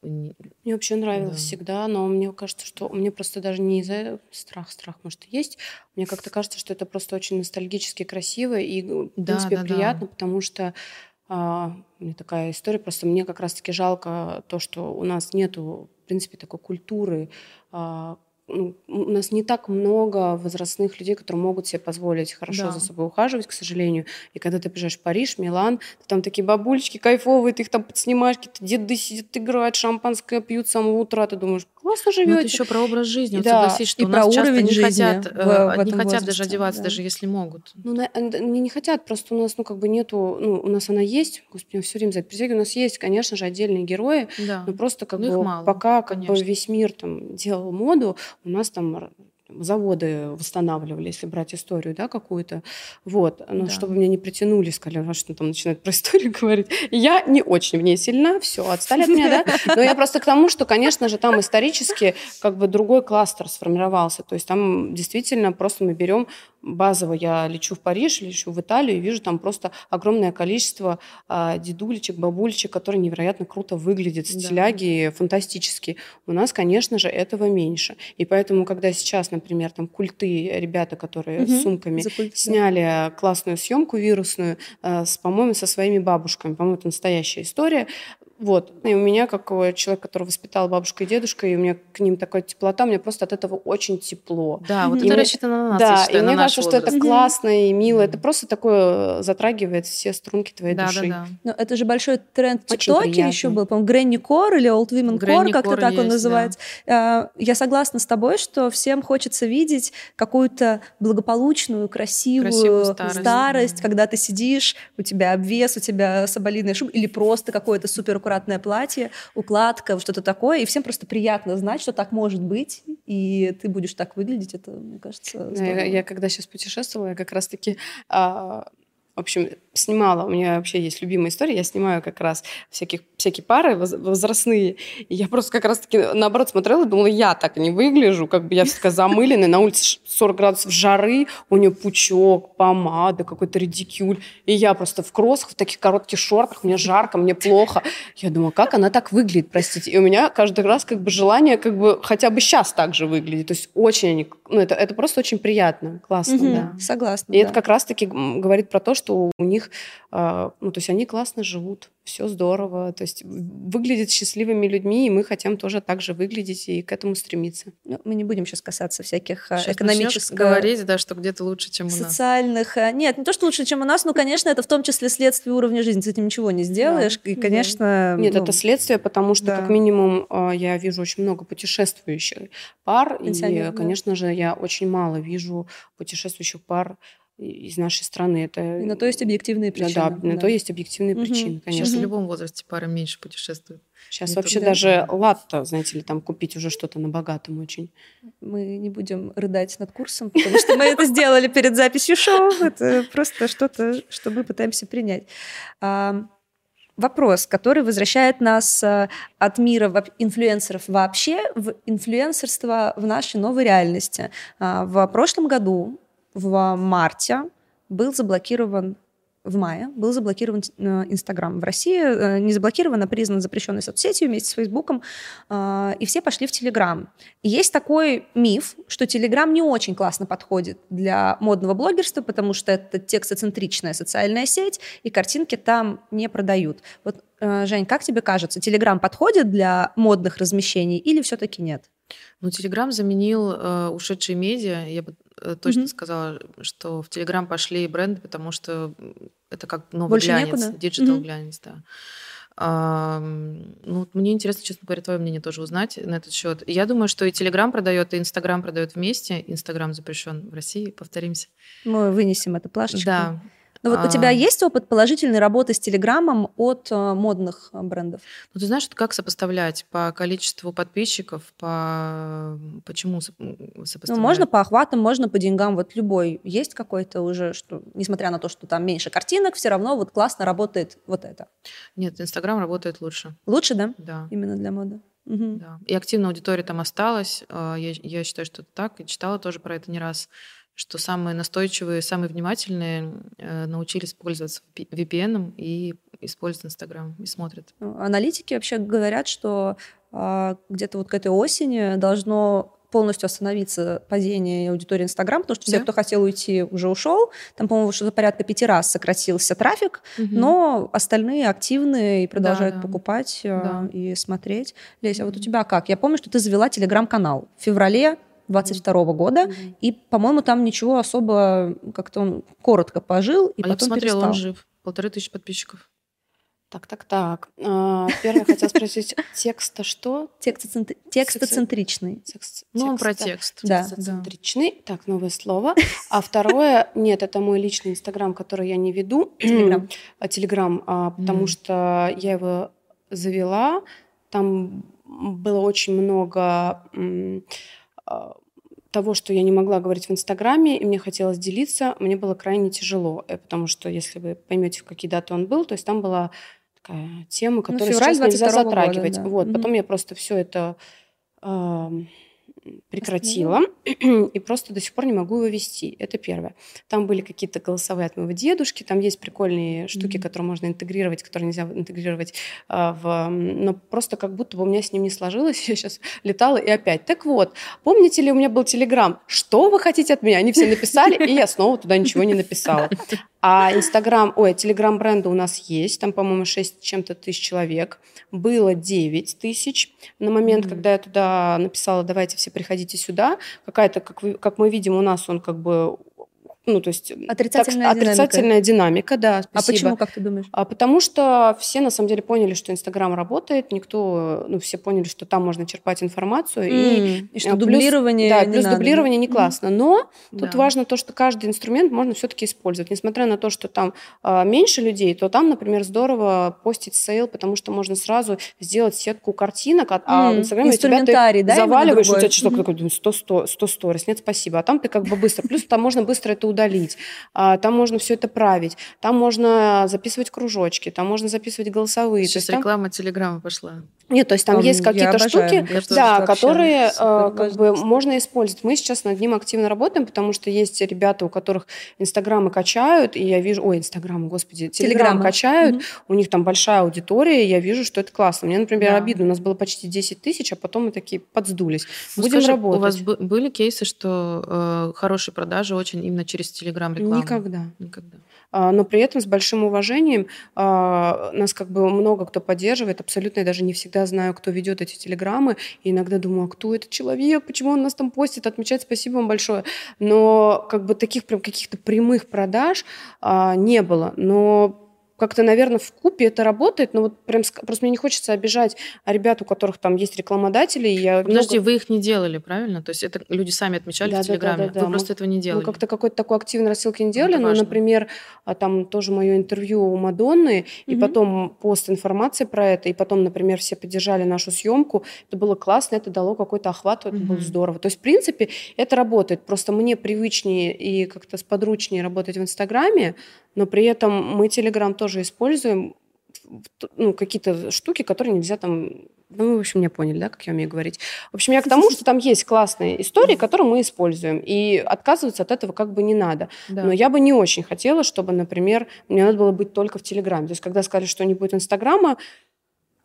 Мне вообще нравилось да. всегда, но мне кажется, что мне просто даже не из-за страх, страх, может, и есть. Мне как-то кажется, что это просто очень ностальгически красиво и, в да, принципе, да, приятно, да. потому что а, у меня такая история, просто мне как раз-таки жалко то, что у нас нету, в принципе, такой культуры, а, ну, у нас не так много возрастных людей, которые могут себе позволить хорошо да. за собой ухаживать, к сожалению. И когда ты приезжаешь в Париж, Милан, там такие бабульчики кайфовые, ты их там подснимаешь, какие-то деды сидят, играют, шампанское пьют с самого утра, ты думаешь, классно живете. Ну, это еще про образ жизни. Вот да. Согласись, что и у нас часто не хотят, в, в э, не хотят возрасте, даже одеваться, да. даже если могут. Ну, на, не, не хотят, просто у нас, ну, как бы нету, ну, у нас она есть, господи, все время за это присягиваю, у нас есть, конечно же, отдельные герои, да. но просто как ну, бы мало, пока как бы весь мир там делал моду, у нас там заводы восстанавливали, если брать историю, да, какую-то. Вот. Но да. чтобы меня не притянули, сказали, а что там начинают про историю [LAUGHS] говорить. Я не очень в ней сильна, все, отстали от меня, да. Но я просто к тому, что, конечно же, там исторически как бы другой кластер сформировался. То есть там действительно просто мы берем базово я лечу в Париж, лечу в Италию и вижу там просто огромное количество а, дедулечек, бабулечек, которые невероятно круто выглядят, стиляги да. фантастические. У нас, конечно же, этого меньше. И поэтому, когда сейчас, например, там культы, ребята, которые угу. с сумками сняли классную съемку вирусную, а, с, по-моему, со своими бабушками, по-моему, это настоящая история, вот. И у меня, как человек, который воспитал бабушка и дедушка, и у меня к ним такая теплота, мне просто от этого очень тепло. Да, вот и это рассчитано на нас, Да, считаю, и мне кажется, что это классно и мило. Это просто такое затрагивает все струнки твоей да, души. Да, да. Но это же большой тренд в ТикТоке еще был, по-моему, Грэнни Кор или Old Women Core, как-то так он называется. Да. Я согласна с тобой, что всем хочется видеть какую-то благополучную, красивую, красивую старость, старость да. когда ты сидишь, у тебя обвес, у тебя соболиная шуба, или просто какое-то супер аккуратное платье, укладка, что-то такое, и всем просто приятно знать, что так может быть, и ты будешь так выглядеть, это, мне кажется, Я, я когда сейчас путешествовала, я как раз-таки а, в общем, снимала, у меня вообще есть любимая история, я снимаю как раз всяких, всякие пары возрастные, и я просто как раз-таки наоборот смотрела и думала, я так не выгляжу, как бы я вся замыленная, на улице 40 градусов жары, у нее пучок, помада, какой-то редикюль, и я просто в кроссах, в таких коротких шортах, мне жарко, мне плохо. Я думаю, как она так выглядит, простите. И у меня каждый раз как бы желание как бы хотя бы сейчас так же выглядеть, то есть очень, ну это, это просто очень приятно, классно, угу, да. Согласна. И да. это как раз-таки говорит про то, что что у них, а, ну, то есть они классно живут, все здорово, то есть выглядят счастливыми людьми, и мы хотим тоже так же выглядеть и к этому стремиться. Ну, мы не будем сейчас касаться всяких а, сейчас экономических... говорить, да, что где-то лучше, чем у нас. Социальных... А, нет, не то, что лучше, чем у нас, но, конечно, это в том числе следствие уровня жизни, ты этим ничего не сделаешь, да. и, конечно... Нет, ну... это следствие, потому что, да. как минимум, я вижу очень много путешествующих пар, и, конечно же, я очень мало вижу путешествующих пар из нашей страны. Это... И на то есть объективные причины. Да, да, на то есть объективные угу. причины, конечно. Сейчас в любом возрасте пара меньше путешествует. Сейчас не вообще даже латто, знаете ли, там купить уже что-то на богатом очень. Мы не будем рыдать над курсом, потому что мы это сделали перед записью шоу. Это просто что-то, что мы пытаемся принять. Вопрос, который возвращает нас э, от мира инфлюенсеров вообще в инфлюенсерство в нашей новой реальности. А, в прошлом году в марте был заблокирован в мае был заблокирован э, Инстаграм. В России э, не заблокирован, а признан запрещенной соцсетью вместе с Фейсбуком, э, и все пошли в Телеграм. есть такой миф, что Телеграм не очень классно подходит для модного блогерства, потому что это текстоцентричная социальная сеть, и картинки там не продают. Вот, Жень, как тебе кажется, Телеграм подходит для модных размещений или все-таки нет? Ну, Телеграм заменил э, ушедшие медиа. Я бы точно mm-hmm. сказала, что в Телеграм пошли бренды, потому что это как новый Больше глянец, digital mm-hmm. глянец, да. А, ну, мне интересно, честно говоря, твое мнение тоже узнать на этот счет. Я думаю, что и Телеграм продает, и Инстаграм продает вместе. Инстаграм запрещен в России, повторимся. Мы вынесем это плашечку. Да. Но ну, вот а... у тебя есть опыт положительной работы с Телеграмом от э, модных э, брендов? Ну, ты знаешь, как сопоставлять по количеству подписчиков, по почему сопоставлять? Ну, можно по охватам, можно по деньгам, вот любой. Есть какой-то уже, что, несмотря на то, что там меньше картинок, все равно вот классно работает вот это? Нет, Инстаграм работает лучше. Лучше, да? Да. Именно для моды. Угу. Да. И активная аудитория там осталась. А, я, я считаю, что это так. И читала тоже про это не раз что самые настойчивые, самые внимательные э, научились пользоваться VPN и используют Инстаграм и смотрят. Аналитики вообще говорят, что э, где-то вот к этой осени должно полностью остановиться падение аудитории Инстаграм, потому что все, да? кто хотел уйти, уже ушел. Там, по-моему, что-то порядка пяти раз сократился трафик, угу. но остальные активные и продолжают да, да. покупать э, да. и смотреть. Леся, а вот у тебя как? Я помню, что ты завела телеграм-канал в феврале 22 года, mm-hmm. и, по-моему, там ничего особо, как-то он коротко пожил, и а потом я посмотрела, перестал. он жив, полторы тысячи подписчиков. Так, так, так. А, первое хотел спросить, [LAUGHS] текста что? Текстоцентричный. Ну, он про текст. Да. Текстоцентричный. Так, новое слово. А второе, [LAUGHS] нет, это мой личный Инстаграм, который я не веду. [CLEARS THROAT] Телеграм. Телеграм, а, потому что я его завела. Там было очень много а, того, что я не могла говорить в Инстаграме, и мне хотелось делиться, мне было крайне тяжело, э, потому что, если вы поймете, в какие даты он был, то есть там была такая тема, ну, которую ну, сейчас нельзя затрагивать. Года, да. Вот, mm потом я просто все это э, прекратила [CLEARS THROAT] и просто до сих пор не могу его вести. Это первое. Там были какие-то голосовые от моего дедушки, там есть прикольные штуки, mm-hmm. которые можно интегрировать, которые нельзя интегрировать э, в... Но просто как будто бы у меня с ним не сложилось. [LAUGHS] Я сейчас летала и опять. Так вот, помните ли, у меня был Телеграм? Что вы хотите от меня? Они все написали, и я снова туда ничего не написала. А Инстаграм, ой, Телеграм бренда у нас есть, там, по-моему, 6 чем-то тысяч человек. Было 9 тысяч. На момент, mm-hmm. когда я туда написала, давайте все приходите сюда, какая-то, как, вы, как мы видим, у нас он как бы ну, то есть отрицательная, так, динамика. отрицательная динамика, да, спасибо. А почему, как ты думаешь? А потому что все на самом деле поняли, что Инстаграм работает, никто, ну, все поняли, что там можно черпать информацию. Mm, и, и что плюс, дублирование Да, плюс надо. дублирование не классно. Но да. тут важно то, что каждый инструмент можно все-таки использовать. Несмотря на то, что там а, меньше людей, то там, например, здорово постить sale, потому что можно сразу сделать сетку картинок, а, mm, в Инстаграме у тебя ты да, заваливаешь, у тебя что-то mm-hmm. такое, 100, 100, 100 сторис, нет, спасибо. А там ты как бы быстро. Плюс там можно быстро это удалить. А, там можно все это править, там можно записывать кружочки, там можно записывать голосовые. Сейчас там... реклама Телеграма пошла. Нет, то есть там, там есть какие-то штуки, да, которые э, как бы можно использовать. Мы сейчас над ним активно работаем, потому что есть ребята, у которых Инстаграмы качают, и я вижу, ой, Инстаграмы, господи, Телеграм качают, угу. у них там большая аудитория, и я вижу, что это классно. Мне, например, да. обидно, у нас было почти 10 тысяч, а потом мы такие подсдулись. Ну, Будем скажи, работать. У вас были кейсы, что э, хорошие продажи очень именно через Телеграм рекламу? Никогда. Никогда. А, но при этом с большим уважением а, нас как бы много кто поддерживает, абсолютно я даже не всегда знаю, кто ведет эти телеграммы, и иногда думаю, а кто этот человек, почему он нас там постит, отмечает, спасибо вам большое. Но как бы таких прям каких-то прямых продаж а, не было. Но как-то, наверное, в купе это работает, но вот прям просто мне не хочется обижать ребят, у которых там есть рекламодатели. И я Подожди, много... вы их не делали, правильно? То есть это люди сами отмечали да, в Телеграме, да, да, да, вы мы, просто этого не делали. Мы как-то какой-то такой активной рассылки не делали, но, например, а, там тоже мое интервью у Мадонны, угу. и потом пост информации про это, и потом, например, все поддержали нашу съемку. Это было классно, это дало какой-то охват, это угу. было здорово. То есть, в принципе, это работает. Просто мне привычнее и как-то сподручнее работать в Инстаграме, но при этом мы Телеграм тоже используем ну, какие-то штуки, которые нельзя там... Ну, вы, в общем, меня поняли, да, как я умею говорить. В общем, я к тому, [LAUGHS] что там есть классные истории, которые мы используем, и отказываться от этого как бы не надо. Да. Но я бы не очень хотела, чтобы, например, мне надо было быть только в Телеграме. То есть, когда сказали, что не будет Инстаграма,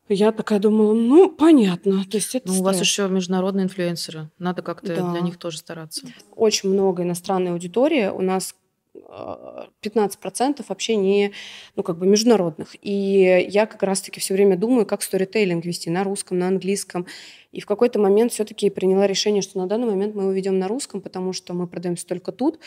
я такая думала, ну, понятно. То есть это ну, у вас еще международные инфлюенсеры. Надо как-то да. для них тоже стараться. Очень много иностранной аудитории. У нас 15% вообще не, ну, как бы международных. И я как раз-таки все время думаю, как сторитейлинг вести на русском, на английском. И в какой-то момент все-таки приняла решение, что на данный момент мы его ведем на русском, потому что мы продаемся только тут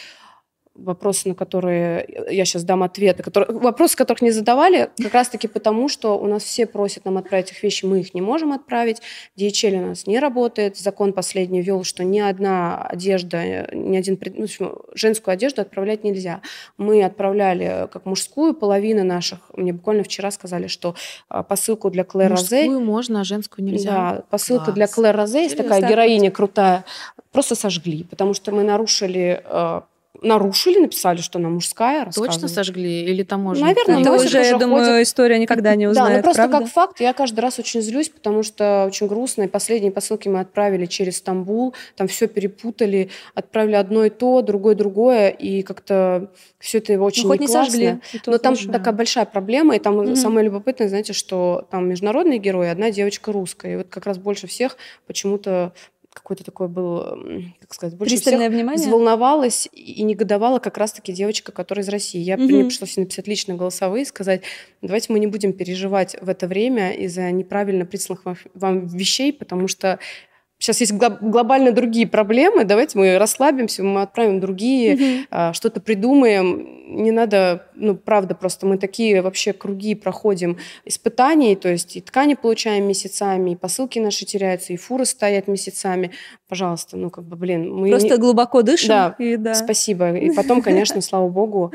вопросы, на которые я сейчас дам ответы, которые, вопросы, которых не задавали, как раз-таки потому, что у нас все просят нам отправить их вещи, мы их не можем отправить, DHL у нас не работает, закон последний ввел, что ни одна одежда, ни один, ну, женскую одежду отправлять нельзя. Мы отправляли как мужскую, половина наших, мне буквально вчера сказали, что а, посылку для Клэр Розе... Мужскую можно, а женскую нельзя? Да, посылка Класс. для Клэр Розе, есть такая героиня крутая, просто сожгли, потому что мы нарушили а, нарушили, написали, что она мужская. Точно сожгли или там можно? Наверное, это уже, я думаю, ходит. история никогда не узнает, Да, ну просто правда? как факт, я каждый раз очень злюсь, потому что очень грустно. И последние посылки мы отправили через Стамбул, там все перепутали, отправили одно и то, другое другое, и как-то все это очень ну, хоть не сожгли. Но там тоже, такая большая проблема, и там угу. самое любопытное, знаете, что там международные герои, одна девочка русская, и вот как раз больше всех почему-то какой-то такой был, как сказать, больше Пристальное всех внимание? взволновалась и негодовала как раз-таки девочка, которая из России. Я, угу. Мне пришлось написать лично голосовые и сказать, давайте мы не будем переживать в это время из-за неправильно присланных вам вещей, потому что сейчас есть глобально другие проблемы, давайте мы расслабимся, мы отправим другие, mm-hmm. что-то придумаем. Не надо, ну, правда, просто мы такие вообще круги проходим испытаний, то есть и ткани получаем месяцами, и посылки наши теряются, и фуры стоят месяцами. Пожалуйста, ну, как бы, блин. Мы просто не... глубоко дышим. Да, и, да, спасибо. И [LAUGHS] потом, конечно, слава богу,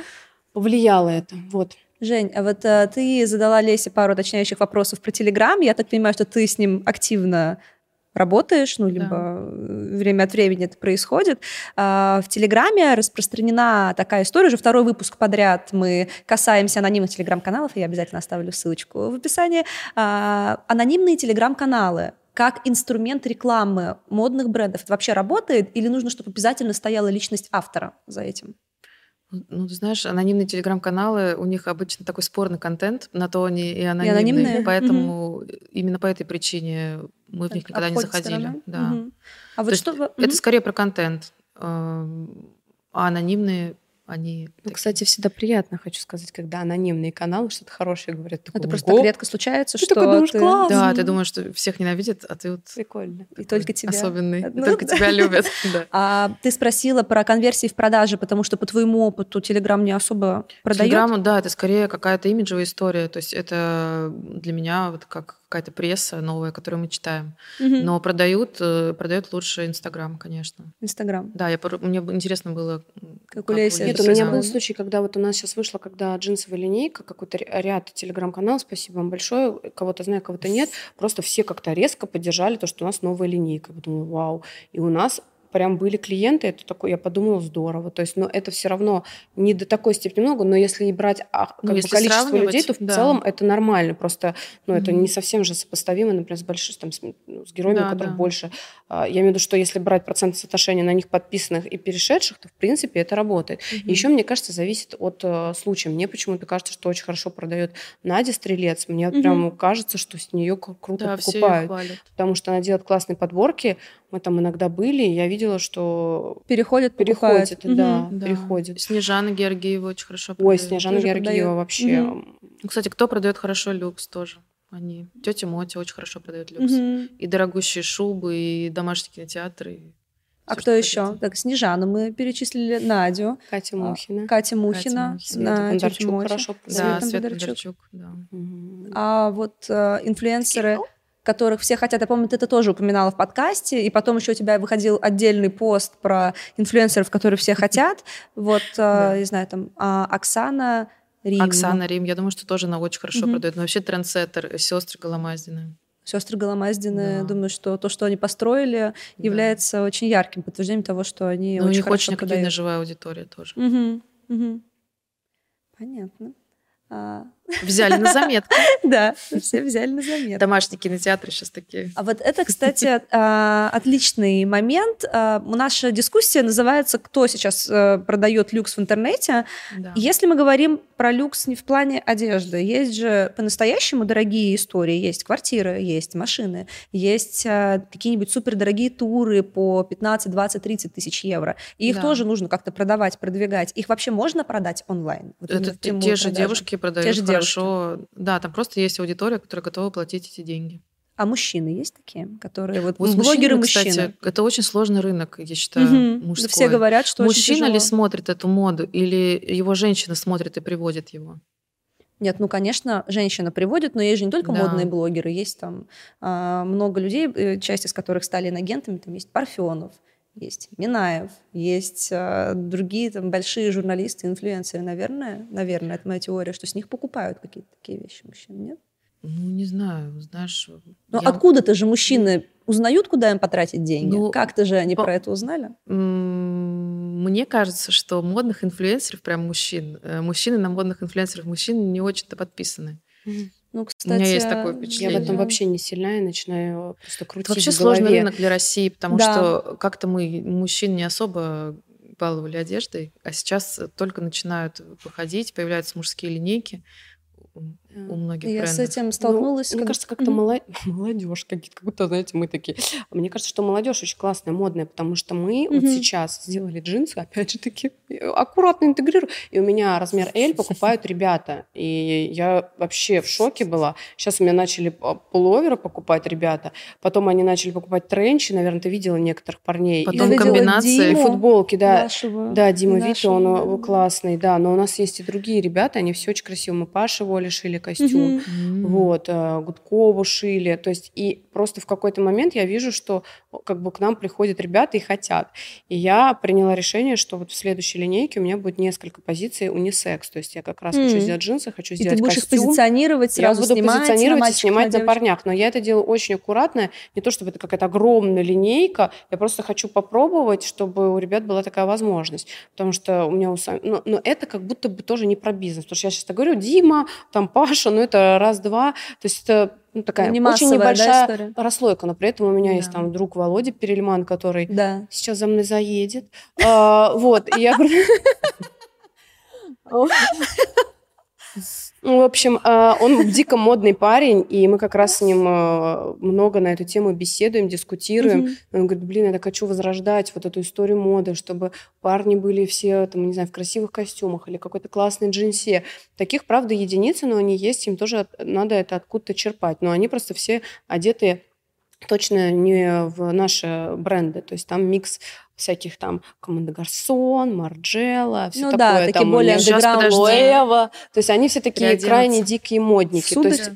повлияло это. Вот. Жень, а вот а, ты задала Лесе пару уточняющих вопросов про Телеграм. Я так понимаю, что ты с ним активно работаешь, ну, либо да. время от времени это происходит. А, в Телеграме распространена такая история, уже второй выпуск подряд мы касаемся анонимных телеграм-каналов, и я обязательно оставлю ссылочку в описании. А, анонимные телеграм-каналы как инструмент рекламы модных брендов. Это вообще работает или нужно, чтобы обязательно стояла личность автора за этим? Ну, ты знаешь, анонимные телеграм-каналы, у них обычно такой спорный контент, на то они и анонимные, и анонимные? поэтому угу. именно по этой причине мы в них никогда не заходили. Да. Угу. А вот что... Угу. Это скорее про контент. А анонимные они... Ну, кстати, всегда приятно, хочу сказать, когда анонимные каналы что-то хорошее говорят. Такой, это просто так редко случается, ты что такой думаешь, ты... Класс. Да, ты думаешь, что всех ненавидят, а ты вот... Прикольно. И только тебя. Особенный. Ну, только да. тебя любят. [LAUGHS] Да. А ты спросила про конверсии в продаже, потому что по твоему опыту Телеграм не особо продает? Телеграм, да, это скорее какая-то имиджевая история. То есть это для меня вот как какая-то пресса новая, которую мы читаем. Угу. Но продают, э, продают лучше Инстаграм, конечно. Инстаграм. Да, я, мне интересно было, как, у Леси. Нет, у меня был случай, когда вот у нас сейчас вышла, когда джинсовая линейка, какой-то ряд телеграм-каналов, спасибо вам большое, кого-то знаю, кого-то нет, просто все как-то резко поддержали то, что у нас новая линейка. Я думаю, вау. И у нас прям были клиенты, это такое, я подумала, здорово. То есть, но это все равно не до такой степени много, но если не брать а, как ну, бы количество людей, то в да. целом это нормально. Просто, ну, mm-hmm. это не совсем же сопоставимо, например, с большим, там, с, ну, с героями, да, которых да. больше. А, я имею в виду, что если брать процент соотношения на них подписанных и перешедших, то, в принципе, это работает. Mm-hmm. еще, мне кажется, зависит от uh, случая. Мне почему-то кажется, что очень хорошо продает Надя Стрелец. Мне mm-hmm. прям кажется, что с нее круто да, покупают. Потому что она делает классные подборки, мы там иногда были, и я видела, что переходит, переходит, это, угу. да, да, переходит. Снежана Георгиева очень хорошо продает. Ой, Снежана тоже Георгиева продает. вообще. Угу. Кстати, кто продает хорошо люкс тоже? Они. Тетя Мотя очень хорошо продает люкс. Угу. И дорогущие шубы, и домашний кинотеатр. И... А кто еще? Так, Снежану мы перечислили, Надю. Катя а, Мухина. Катя Мухина. Катя Мухина. На Света хорошо. Да, Света Бондарчук. Да. А вот э, инфлюенсеры которых все хотят. Я помню, ты это тоже упоминала в подкасте, и потом еще у тебя выходил отдельный пост про инфлюенсеров, которые все хотят. Вот, э, не знаю, там а, Оксана Рим. Оксана Рим, я думаю, что тоже она очень хорошо продает. Но вообще трендсеттер, сестры Голомаздины. Сестры Голомаздины, да. думаю, что то, что они построили, является да. очень ярким подтверждением того, что они Но очень у них хорошо очень активная живая аудитория тоже. Угу. Угу. Понятно. А... Взяли на заметку. [LAUGHS] Да, все взяли на заметку. Домашние кинотеатры сейчас такие. А вот это, кстати, а, отличный момент. А, наша дискуссия называется «Кто сейчас э, продает люкс в интернете?». Если мы говорим про люкс не в плане одежды, есть же по-настоящему дорогие истории. Есть квартиры, есть машины, есть э, какие-нибудь супердорогие туры по 15, 20, 30 тысяч евро. И их тоже нужно как-то продавать, продвигать. Их вообще можно продать онлайн? это те же девушки продают хорошо. Да, там просто есть аудитория, которая готова платить эти деньги. А мужчины есть такие, которые вот, вот блогеры мужчины, мужчины? Кстати, это очень сложный рынок, я считаю, угу. мужской. все говорят, что мужчина ли смотрит эту моду, или его женщина смотрит и приводит его? Нет, ну, конечно, женщина приводит, но есть же не только да. модные блогеры, есть там э, много людей, э, часть из которых стали инагентами, там есть Парфенов, есть Минаев, есть э, другие там большие журналисты, инфлюенсеры, наверное, наверное, это моя теория, что с них покупают какие-то такие вещи мужчин, нет? Ну, не знаю, знаешь... Но я... откуда-то же мужчины узнают, куда им потратить деньги? Ну, Как-то же они по... про это узнали? Мне кажется, что модных инфлюенсеров, прям мужчин, э, мужчины на модных инфлюенсеров мужчин не очень-то подписаны. Mm-hmm. Ну, кстати, У меня есть такое впечатление. Я в этом вообще не сильная, начинаю просто крутить Это вообще сложный рынок для России, потому да. что как-то мы, мужчин, не особо баловали одеждой, а сейчас только начинают выходить, появляются мужские линейки у многих Я брендов. с этим столкнулась. Ну, мне кажется, как-то mm-hmm. [LAUGHS] молодежь, как будто, знаете, мы такие. Мне кажется, что молодежь очень классная, модная, потому что мы mm-hmm. вот сейчас сделали джинсы, опять же таки, [LAUGHS] аккуратно интегрирую, и у меня размер L покупают [LAUGHS] ребята. И я вообще в шоке была. Сейчас у меня начали пуловеры покупать ребята, потом они начали покупать тренчи, наверное, ты видела некоторых парней. Потом и комбинации. Диму, футболки, да. Нашего, да, Дима Вита, он классный, да, но у нас есть и другие ребята, они все очень красивые. Мы Паша Воли шили костюм, mm-hmm. вот, э, Гудкову шили, то есть и просто в какой-то момент я вижу, что как бы к нам приходят ребята и хотят. И я приняла решение, что вот в следующей линейке у меня будет несколько позиций унисекс, то есть я как раз mm-hmm. хочу сделать джинсы, хочу и сделать ты будешь костюм. позиционировать, сразу я буду снимать позиционировать на и снимать на, на парнях, но я это делаю очень аккуратно, не то чтобы это какая-то огромная линейка, я просто хочу попробовать, чтобы у ребят была такая возможность, потому что у меня у сам... но, но это как будто бы тоже не про бизнес, потому что я сейчас говорю, Дима, там Паша, ну это раз-два, то есть это ну, такая не очень небольшая да, расслойка, но при этом у меня да. есть там друг Володя Перельман, который да. сейчас за мной заедет. А, вот, и я... [LAUGHS] [LAUGHS] Ну, в общем, а, он [LAUGHS] дико модный парень, и мы как раз с ним а, много на эту тему беседуем, дискутируем. Mm-hmm. Он говорит, блин, я так хочу возрождать вот эту историю моды, чтобы парни были все, там, не знаю, в красивых костюмах или какой-то классной джинсе. Таких, правда, единицы, но они есть, им тоже надо это откуда-то черпать. Но они просто все одеты точно не в наши бренды. То есть там микс всяких там Команда Гарсон, Марджела, все ну, такое. Да, такие более сейчас, То есть они все такие крайне дикие модники. Сударь. То есть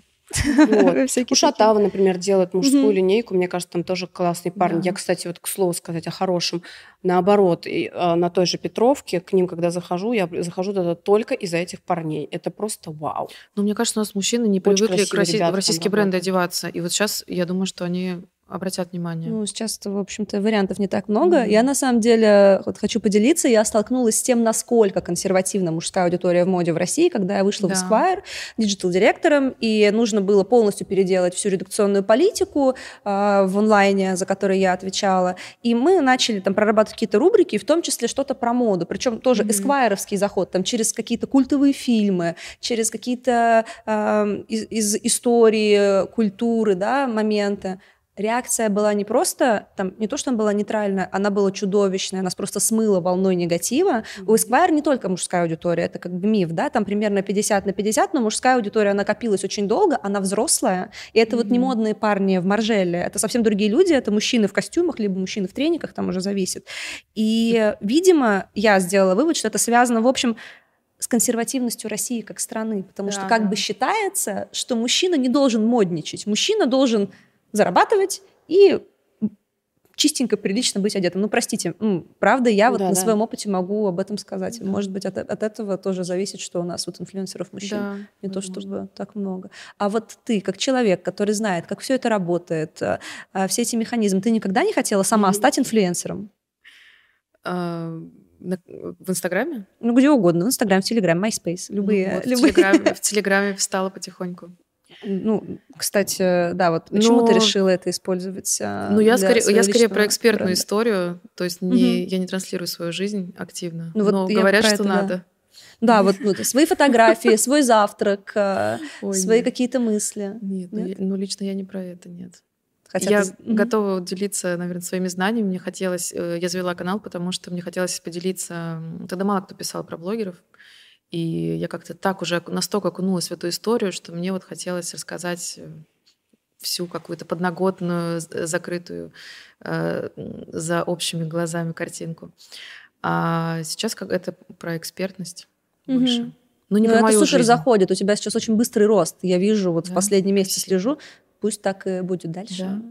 вот. У Шатава, например, делает мужскую линейку. Мне кажется, там тоже классный парень. Я, кстати, вот к слову сказать о хорошем, наоборот, и, а, на той же Петровке, к ним, когда захожу, я захожу туда только из-за этих парней. Это просто вау. Ну, мне кажется, у нас мужчины не Очень привыкли к россий... в российские бренды одеваться. И вот сейчас, я думаю, что они обратят внимание? Ну, сейчас, в общем-то, вариантов не так много. Mm-hmm. Я, на самом деле, вот хочу поделиться, я столкнулась с тем, насколько консервативна мужская аудитория в моде в России, когда я вышла да. в Esquire digital-директором, и нужно было полностью переделать всю редакционную политику э, в онлайне, за которой я отвечала. И мы начали там прорабатывать какие-то рубрики, в том числе что-то про моду, причем тоже mm-hmm. заход, там через какие-то культовые фильмы, через какие-то э, из, из истории, культуры, да, моменты. Реакция была не просто, там, не то, что она была нейтральная, она была чудовищная, нас просто смыла волной негатива. У Esquire не только мужская аудитория, это как бы миф, да, там примерно 50 на 50, но мужская аудитория, она копилась очень долго, она взрослая, и это mm-hmm. вот не модные парни в Маржеле, это совсем другие люди, это мужчины в костюмах, либо мужчины в трениках, там уже зависит. И, видимо, я сделала вывод, что это связано, в общем, с консервативностью России как страны, потому да, что как да. бы считается, что мужчина не должен модничать, мужчина должен зарабатывать и чистенько, прилично быть одетым. Ну, простите, правда, я вот да, на да. своем опыте могу об этом сказать. Да. Может быть, от, от этого тоже зависит, что у нас вот инфлюенсеров мужчин да, не возможно. то чтобы так много. А вот ты, как человек, который знает, как все это работает, а, а, все эти механизмы, ты никогда не хотела сама стать инфлюенсером? А, в Инстаграме? Ну, где угодно. В Инстаграме, в Телеграме, MySpace. Любые. Ну, вот, любые. В, Телеграме, в [LAUGHS] Телеграме встала потихоньку. Ну, кстати, да, вот почему Но... ты решила это использовать? А, ну, я скорее, я скорее про экспертную бренда. историю, то есть не, угу. я не транслирую свою жизнь активно, ну, вот но говорят, что это, надо. Да, да вот, вот свои фотографии, [LAUGHS] свой завтрак, а, Ой, свои какие-то мысли. Нет, нет? Ну, ну лично я не про это, нет. Хотя я ты... готова делиться, наверное, своими знаниями. Мне хотелось, э, я завела канал, потому что мне хотелось поделиться. Тогда мало кто писал про блогеров. И я как-то так уже настолько окунулась в эту историю, что мне вот хотелось рассказать э, всю какую-то подноготную, закрытую э, за общими глазами картинку. А сейчас как это про экспертность угу. больше. Ну, не ну, про это супер жизнь. заходит. У тебя сейчас очень быстрый рост. Я вижу, вот да? в последний месяц слежу. Пусть так и будет дальше. Да.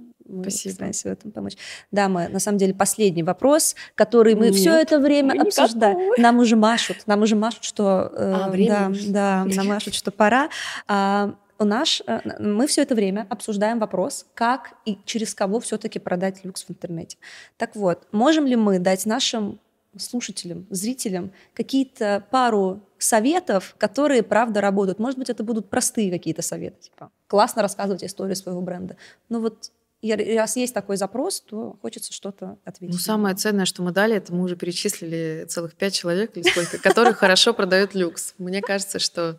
Спасибо. Стараемся в этом помочь. Да, мы на самом деле последний вопрос, который мы Нет, все это время обсуждаем. Нам уже машут, нам уже машут, что э, а, да, да, нам машут, что пора. А, у нас э, мы все это время обсуждаем вопрос, как и через кого все-таки продать люкс в интернете. Так вот, можем ли мы дать нашим слушателям, зрителям какие-то пару советов, которые правда работают? Может быть, это будут простые какие-то советы, типа классно рассказывать историю своего бренда. Но вот и раз есть такой запрос, то хочется что-то ответить. Ну, самое ценное, что мы дали, это мы уже перечислили целых пять человек или сколько, которые хорошо продают люкс. Мне кажется, что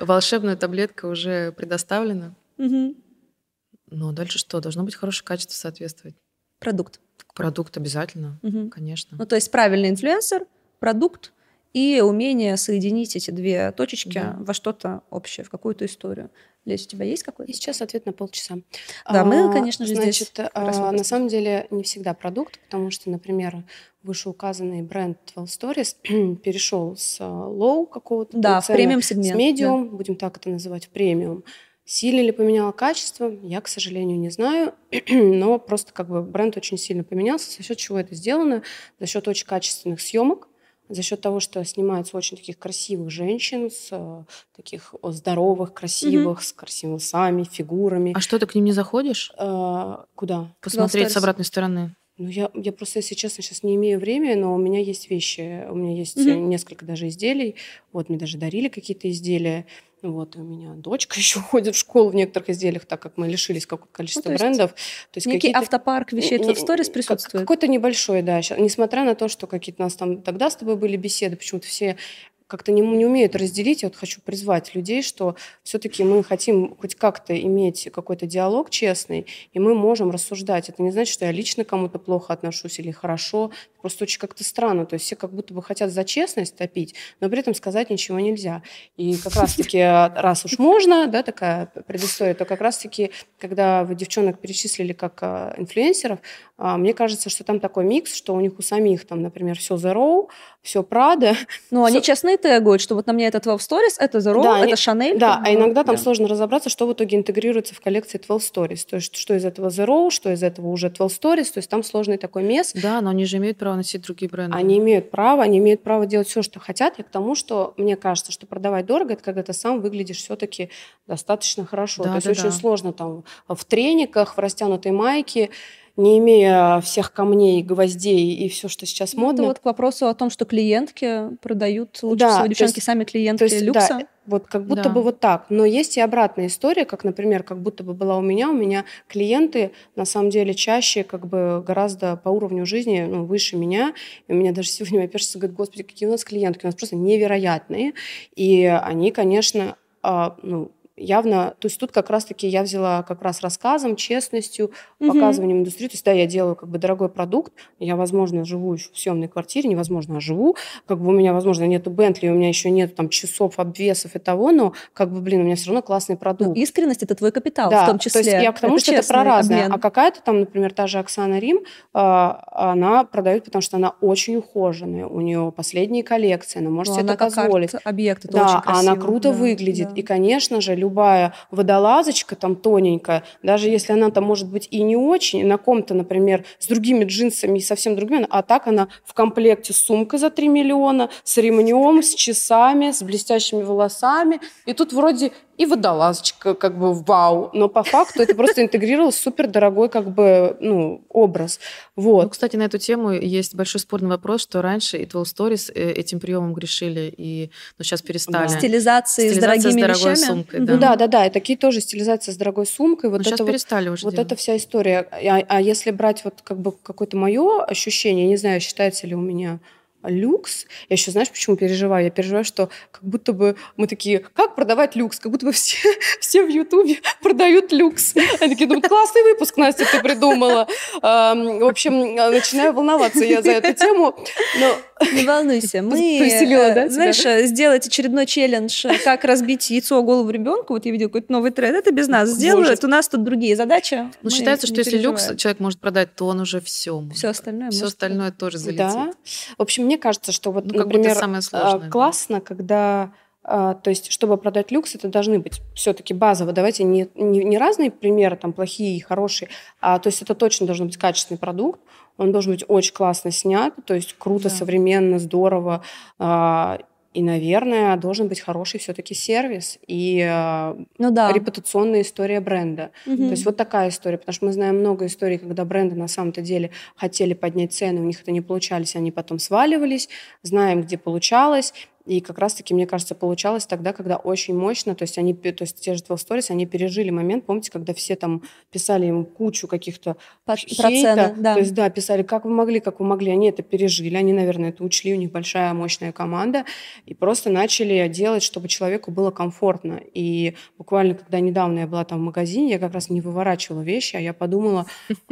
волшебная таблетка уже предоставлена. Но дальше что? Должно быть хорошее качество соответствовать. Продукт. Продукт обязательно, конечно. Ну, то есть правильный инфлюенсер, продукт, и умение соединить эти две точечки да. во что-то общее, в какую-то историю. Лесь, у тебя есть какой-то? И сейчас ответ на полчаса. Да, а, мы, конечно же, значит, здесь а, на самом деле не всегда продукт, потому что, например, вышеуказанный бренд 12 Stories [CLEARS THROAT] перешел с low какого-то да, в премиум сегмент, с medium, да. будем так это называть, в премиум. Сильно ли поменяло качество? Я, к сожалению, не знаю, [CLEARS THROAT] но просто как бы бренд очень сильно поменялся. За счет чего это сделано? За счет очень качественных съемок, за счет того, что снимаются очень таких красивых женщин, с э, таких здоровых, красивых, mm-hmm. с красивыми сами, фигурами. А что, ты к ним не заходишь? А, куда? Посмотреть с обратной стороны. Ну, я, я просто, если честно, сейчас не имею времени, но у меня есть вещи, у меня есть mm-hmm. несколько даже изделий. Вот, мне даже дарили какие-то изделия. Вот, у меня дочка [LAUGHS] еще ходит в школу в некоторых изделиях, так как мы лишились какого-то количества ну, то брендов. То есть некий автопарк вещей в сторис присутствует? Какой-то небольшой, да. Несмотря на то, что какие-то у нас там тогда с тобой были беседы, почему-то все как-то не, не умеют разделить. Я вот хочу призвать людей, что все-таки мы хотим хоть как-то иметь какой-то диалог честный, и мы можем рассуждать. Это не значит, что я лично кому-то плохо отношусь или хорошо. Просто очень как-то странно. То есть все как будто бы хотят за честность топить, но при этом сказать ничего нельзя. И как раз-таки, раз уж можно, да, такая предыстория, то как раз-таки, когда вы девчонок перечислили как а, инфлюенсеров, а, мне кажется, что там такой микс, что у них у самих там, например, все Zero, все Prada. Ну, они честны тегают, что вот на мне это 12 Stories, это Zero, да, это Chanel. Да, а иногда там да. сложно разобраться, что в итоге интегрируется в коллекции 12 Stories. То есть, что из этого Zero, что из этого уже 12 Stories. То есть, там сложный такой мес. Да, но они же имеют право носить другие бренды. Они имеют право, они имеют право делать все, что хотят. И к тому, что мне кажется, что продавать дорого, это когда ты сам выглядишь все-таки достаточно хорошо. Да, То есть, да, очень да. сложно там в трениках, в растянутой майке не имея всех камней, гвоздей и все, что сейчас ну, модно. Это вот к вопросу о том, что клиентки продают лучше да, всего девчонки есть, сами клиентки есть, люкса. Да, вот как будто да. бы вот так. Но есть и обратная история, как, например, как будто бы была у меня. У меня клиенты, на самом деле, чаще как бы гораздо по уровню жизни ну, выше меня. И у меня даже [LAUGHS] сегодня моя персица говорит, господи, какие у нас клиентки. У нас просто невероятные. И они, конечно, а, ну, явно, то есть тут как раз-таки я взяла как раз рассказом, честностью, угу. показыванием индустрии. То есть да, я делаю как бы дорогой продукт, я, возможно, живу в съемной квартире, невозможно, а живу, как бы у меня, возможно, нету Бентли, у меня еще нет там часов, обвесов и того, но как бы, блин, у меня все равно классный продукт. Но искренность – это твой капитал да, в том числе. то есть я к тому, это что это про разное. А какая-то там, например, та же Оксана Рим, а, она продает, потому что она очень ухоженная, у нее последние коллекции, она может ну, себе это позволить. объект, это да, очень красиво. она круто да, выглядит. Да. И, конечно же, любая водолазочка там тоненькая, даже если она там может быть и не очень, на ком-то, например, с другими джинсами и совсем другими, а так она в комплекте с сумкой за 3 миллиона, с ремнем, с часами, с блестящими волосами. И тут вроде и водолазочка, как бы вау. Но по факту это просто интегрировалось супер дорогой как бы, ну, образ. Вот. Ну, кстати, на эту тему есть большой спорный вопрос, что раньше и 12 Stories э, этим приемом грешили, и ну, сейчас перестали. Да. Стилизации, с дорогими с дорогой вещами? сумкой. Да. Ну да, да, да. И такие тоже стилизации с дорогой сумкой. Вот Но сейчас перестали уже Вот делать. эта вся история. А, а если брать вот как бы какое-то мое ощущение, не знаю, считается ли у меня люкс. Я еще, знаешь, почему переживаю? Я переживаю, что как будто бы мы такие, как продавать люкс? Как будто бы все, [LAUGHS] все в Ютубе [LAUGHS] продают люкс. Они такие думают, классный выпуск, Настя, ты придумала. В общем, начинаю волноваться я за эту тему. Но... [LAUGHS] Не волнуйся, мы, Повеселила, да, знаешь, тебя? сделать очередной челлендж, как разбить яйцо о голову ребенку. Вот я видела какой-то новый тренд. Это без нас сделают. У нас тут другие задачи. Ну, считается, что если люкс человек может продать, то он уже все. Все остальное. Все остальное тоже залетит. Да. В общем, мне кажется, что вот, ну, например, самое сложное, а, классно, да. когда а, то есть, чтобы продать люкс, это должны быть все-таки базово. Давайте не, не, не разные примеры, там, плохие и хорошие, а то есть это точно должен быть качественный продукт, он должен быть очень классно снят, то есть круто, да. современно, здорово. А, и, наверное, должен быть хороший все-таки сервис и э, ну, да. репутационная история бренда. Угу. То есть вот такая история, потому что мы знаем много историй, когда бренды на самом-то деле хотели поднять цены, у них это не получались, они потом сваливались. Знаем, где получалось. И как раз-таки, мне кажется, получалось тогда, когда очень мощно, то есть они, то есть те же 12 Stories, они пережили момент, помните, когда все там писали им кучу каких-то хейта, да. то есть да, писали, как вы могли, как вы могли, они это пережили, они, наверное, это учли, у них большая мощная команда, и просто начали делать, чтобы человеку было комфортно. И буквально, когда недавно я была там в магазине, я как раз не выворачивала вещи, а я подумала,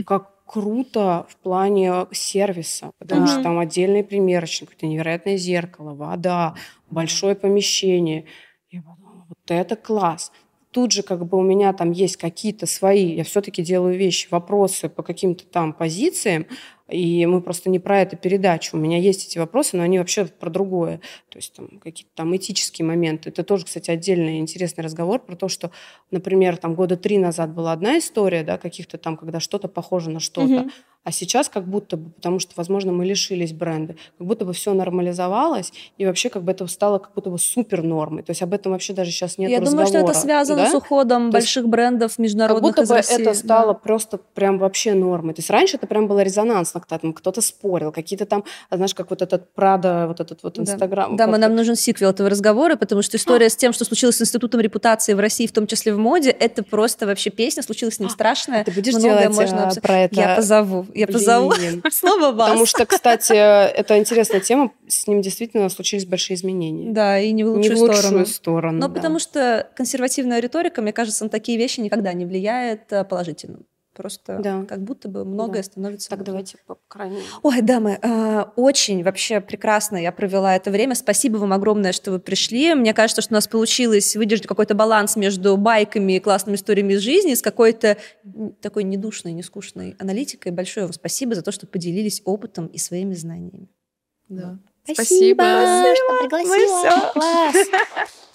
как круто в плане сервиса, потому mm-hmm. что там отдельный примерочник, это невероятное зеркало, вода, большое помещение. Я подумала, вот это класс. Тут же как бы у меня там есть какие-то свои, я все-таки делаю вещи, вопросы по каким-то там позициям, и мы просто не про эту передачу. У меня есть эти вопросы, но они вообще про другое. То есть там какие-то там этические моменты. Это тоже, кстати, отдельный интересный разговор про то, что, например, там года три назад была одна история, да, каких-то там, когда что-то похоже на что-то. Угу. А сейчас как будто бы, потому что, возможно, мы лишились бренда, как будто бы все нормализовалось, и вообще как бы это стало как будто бы супер нормой. То есть об этом вообще даже сейчас нет Я разговора. думаю, что это связано да? с уходом То больших брендов международных Как будто бы это стало да. просто прям вообще нормой. То есть раньше это прям было резонансно, когда там кто-то спорил, какие-то там, знаешь, как вот этот Прада, вот этот вот Инстаграм. Да, да нам нужен сиквел этого разговора, потому что история а. с тем, что случилось с Институтом репутации в России, в том числе в моде, это просто вообще песня, случилось с ним а, страшное. Ты будешь делать можно... А, про это? Я позову. Я Блин. позову. [LAUGHS] Снова вас. Потому что, кстати, это интересная тема. С ним действительно случились большие изменения. Да, и не в лучшую, не в лучшую сторону. сторону. Но да. потому что консервативная риторика, мне кажется, на такие вещи никогда не влияет э, положительно. Просто да. как будто бы многое да. становится... Так, давайте по крайней Ой, дамы, э, очень вообще прекрасно я провела это время. Спасибо вам огромное, что вы пришли. Мне кажется, что у нас получилось выдержать какой-то баланс между байками и классными историями из жизни с какой-то такой недушной, нескучной аналитикой. Большое вам спасибо за то, что поделились опытом и своими знаниями. Да. Спасибо, спасибо что пригласила. Класс.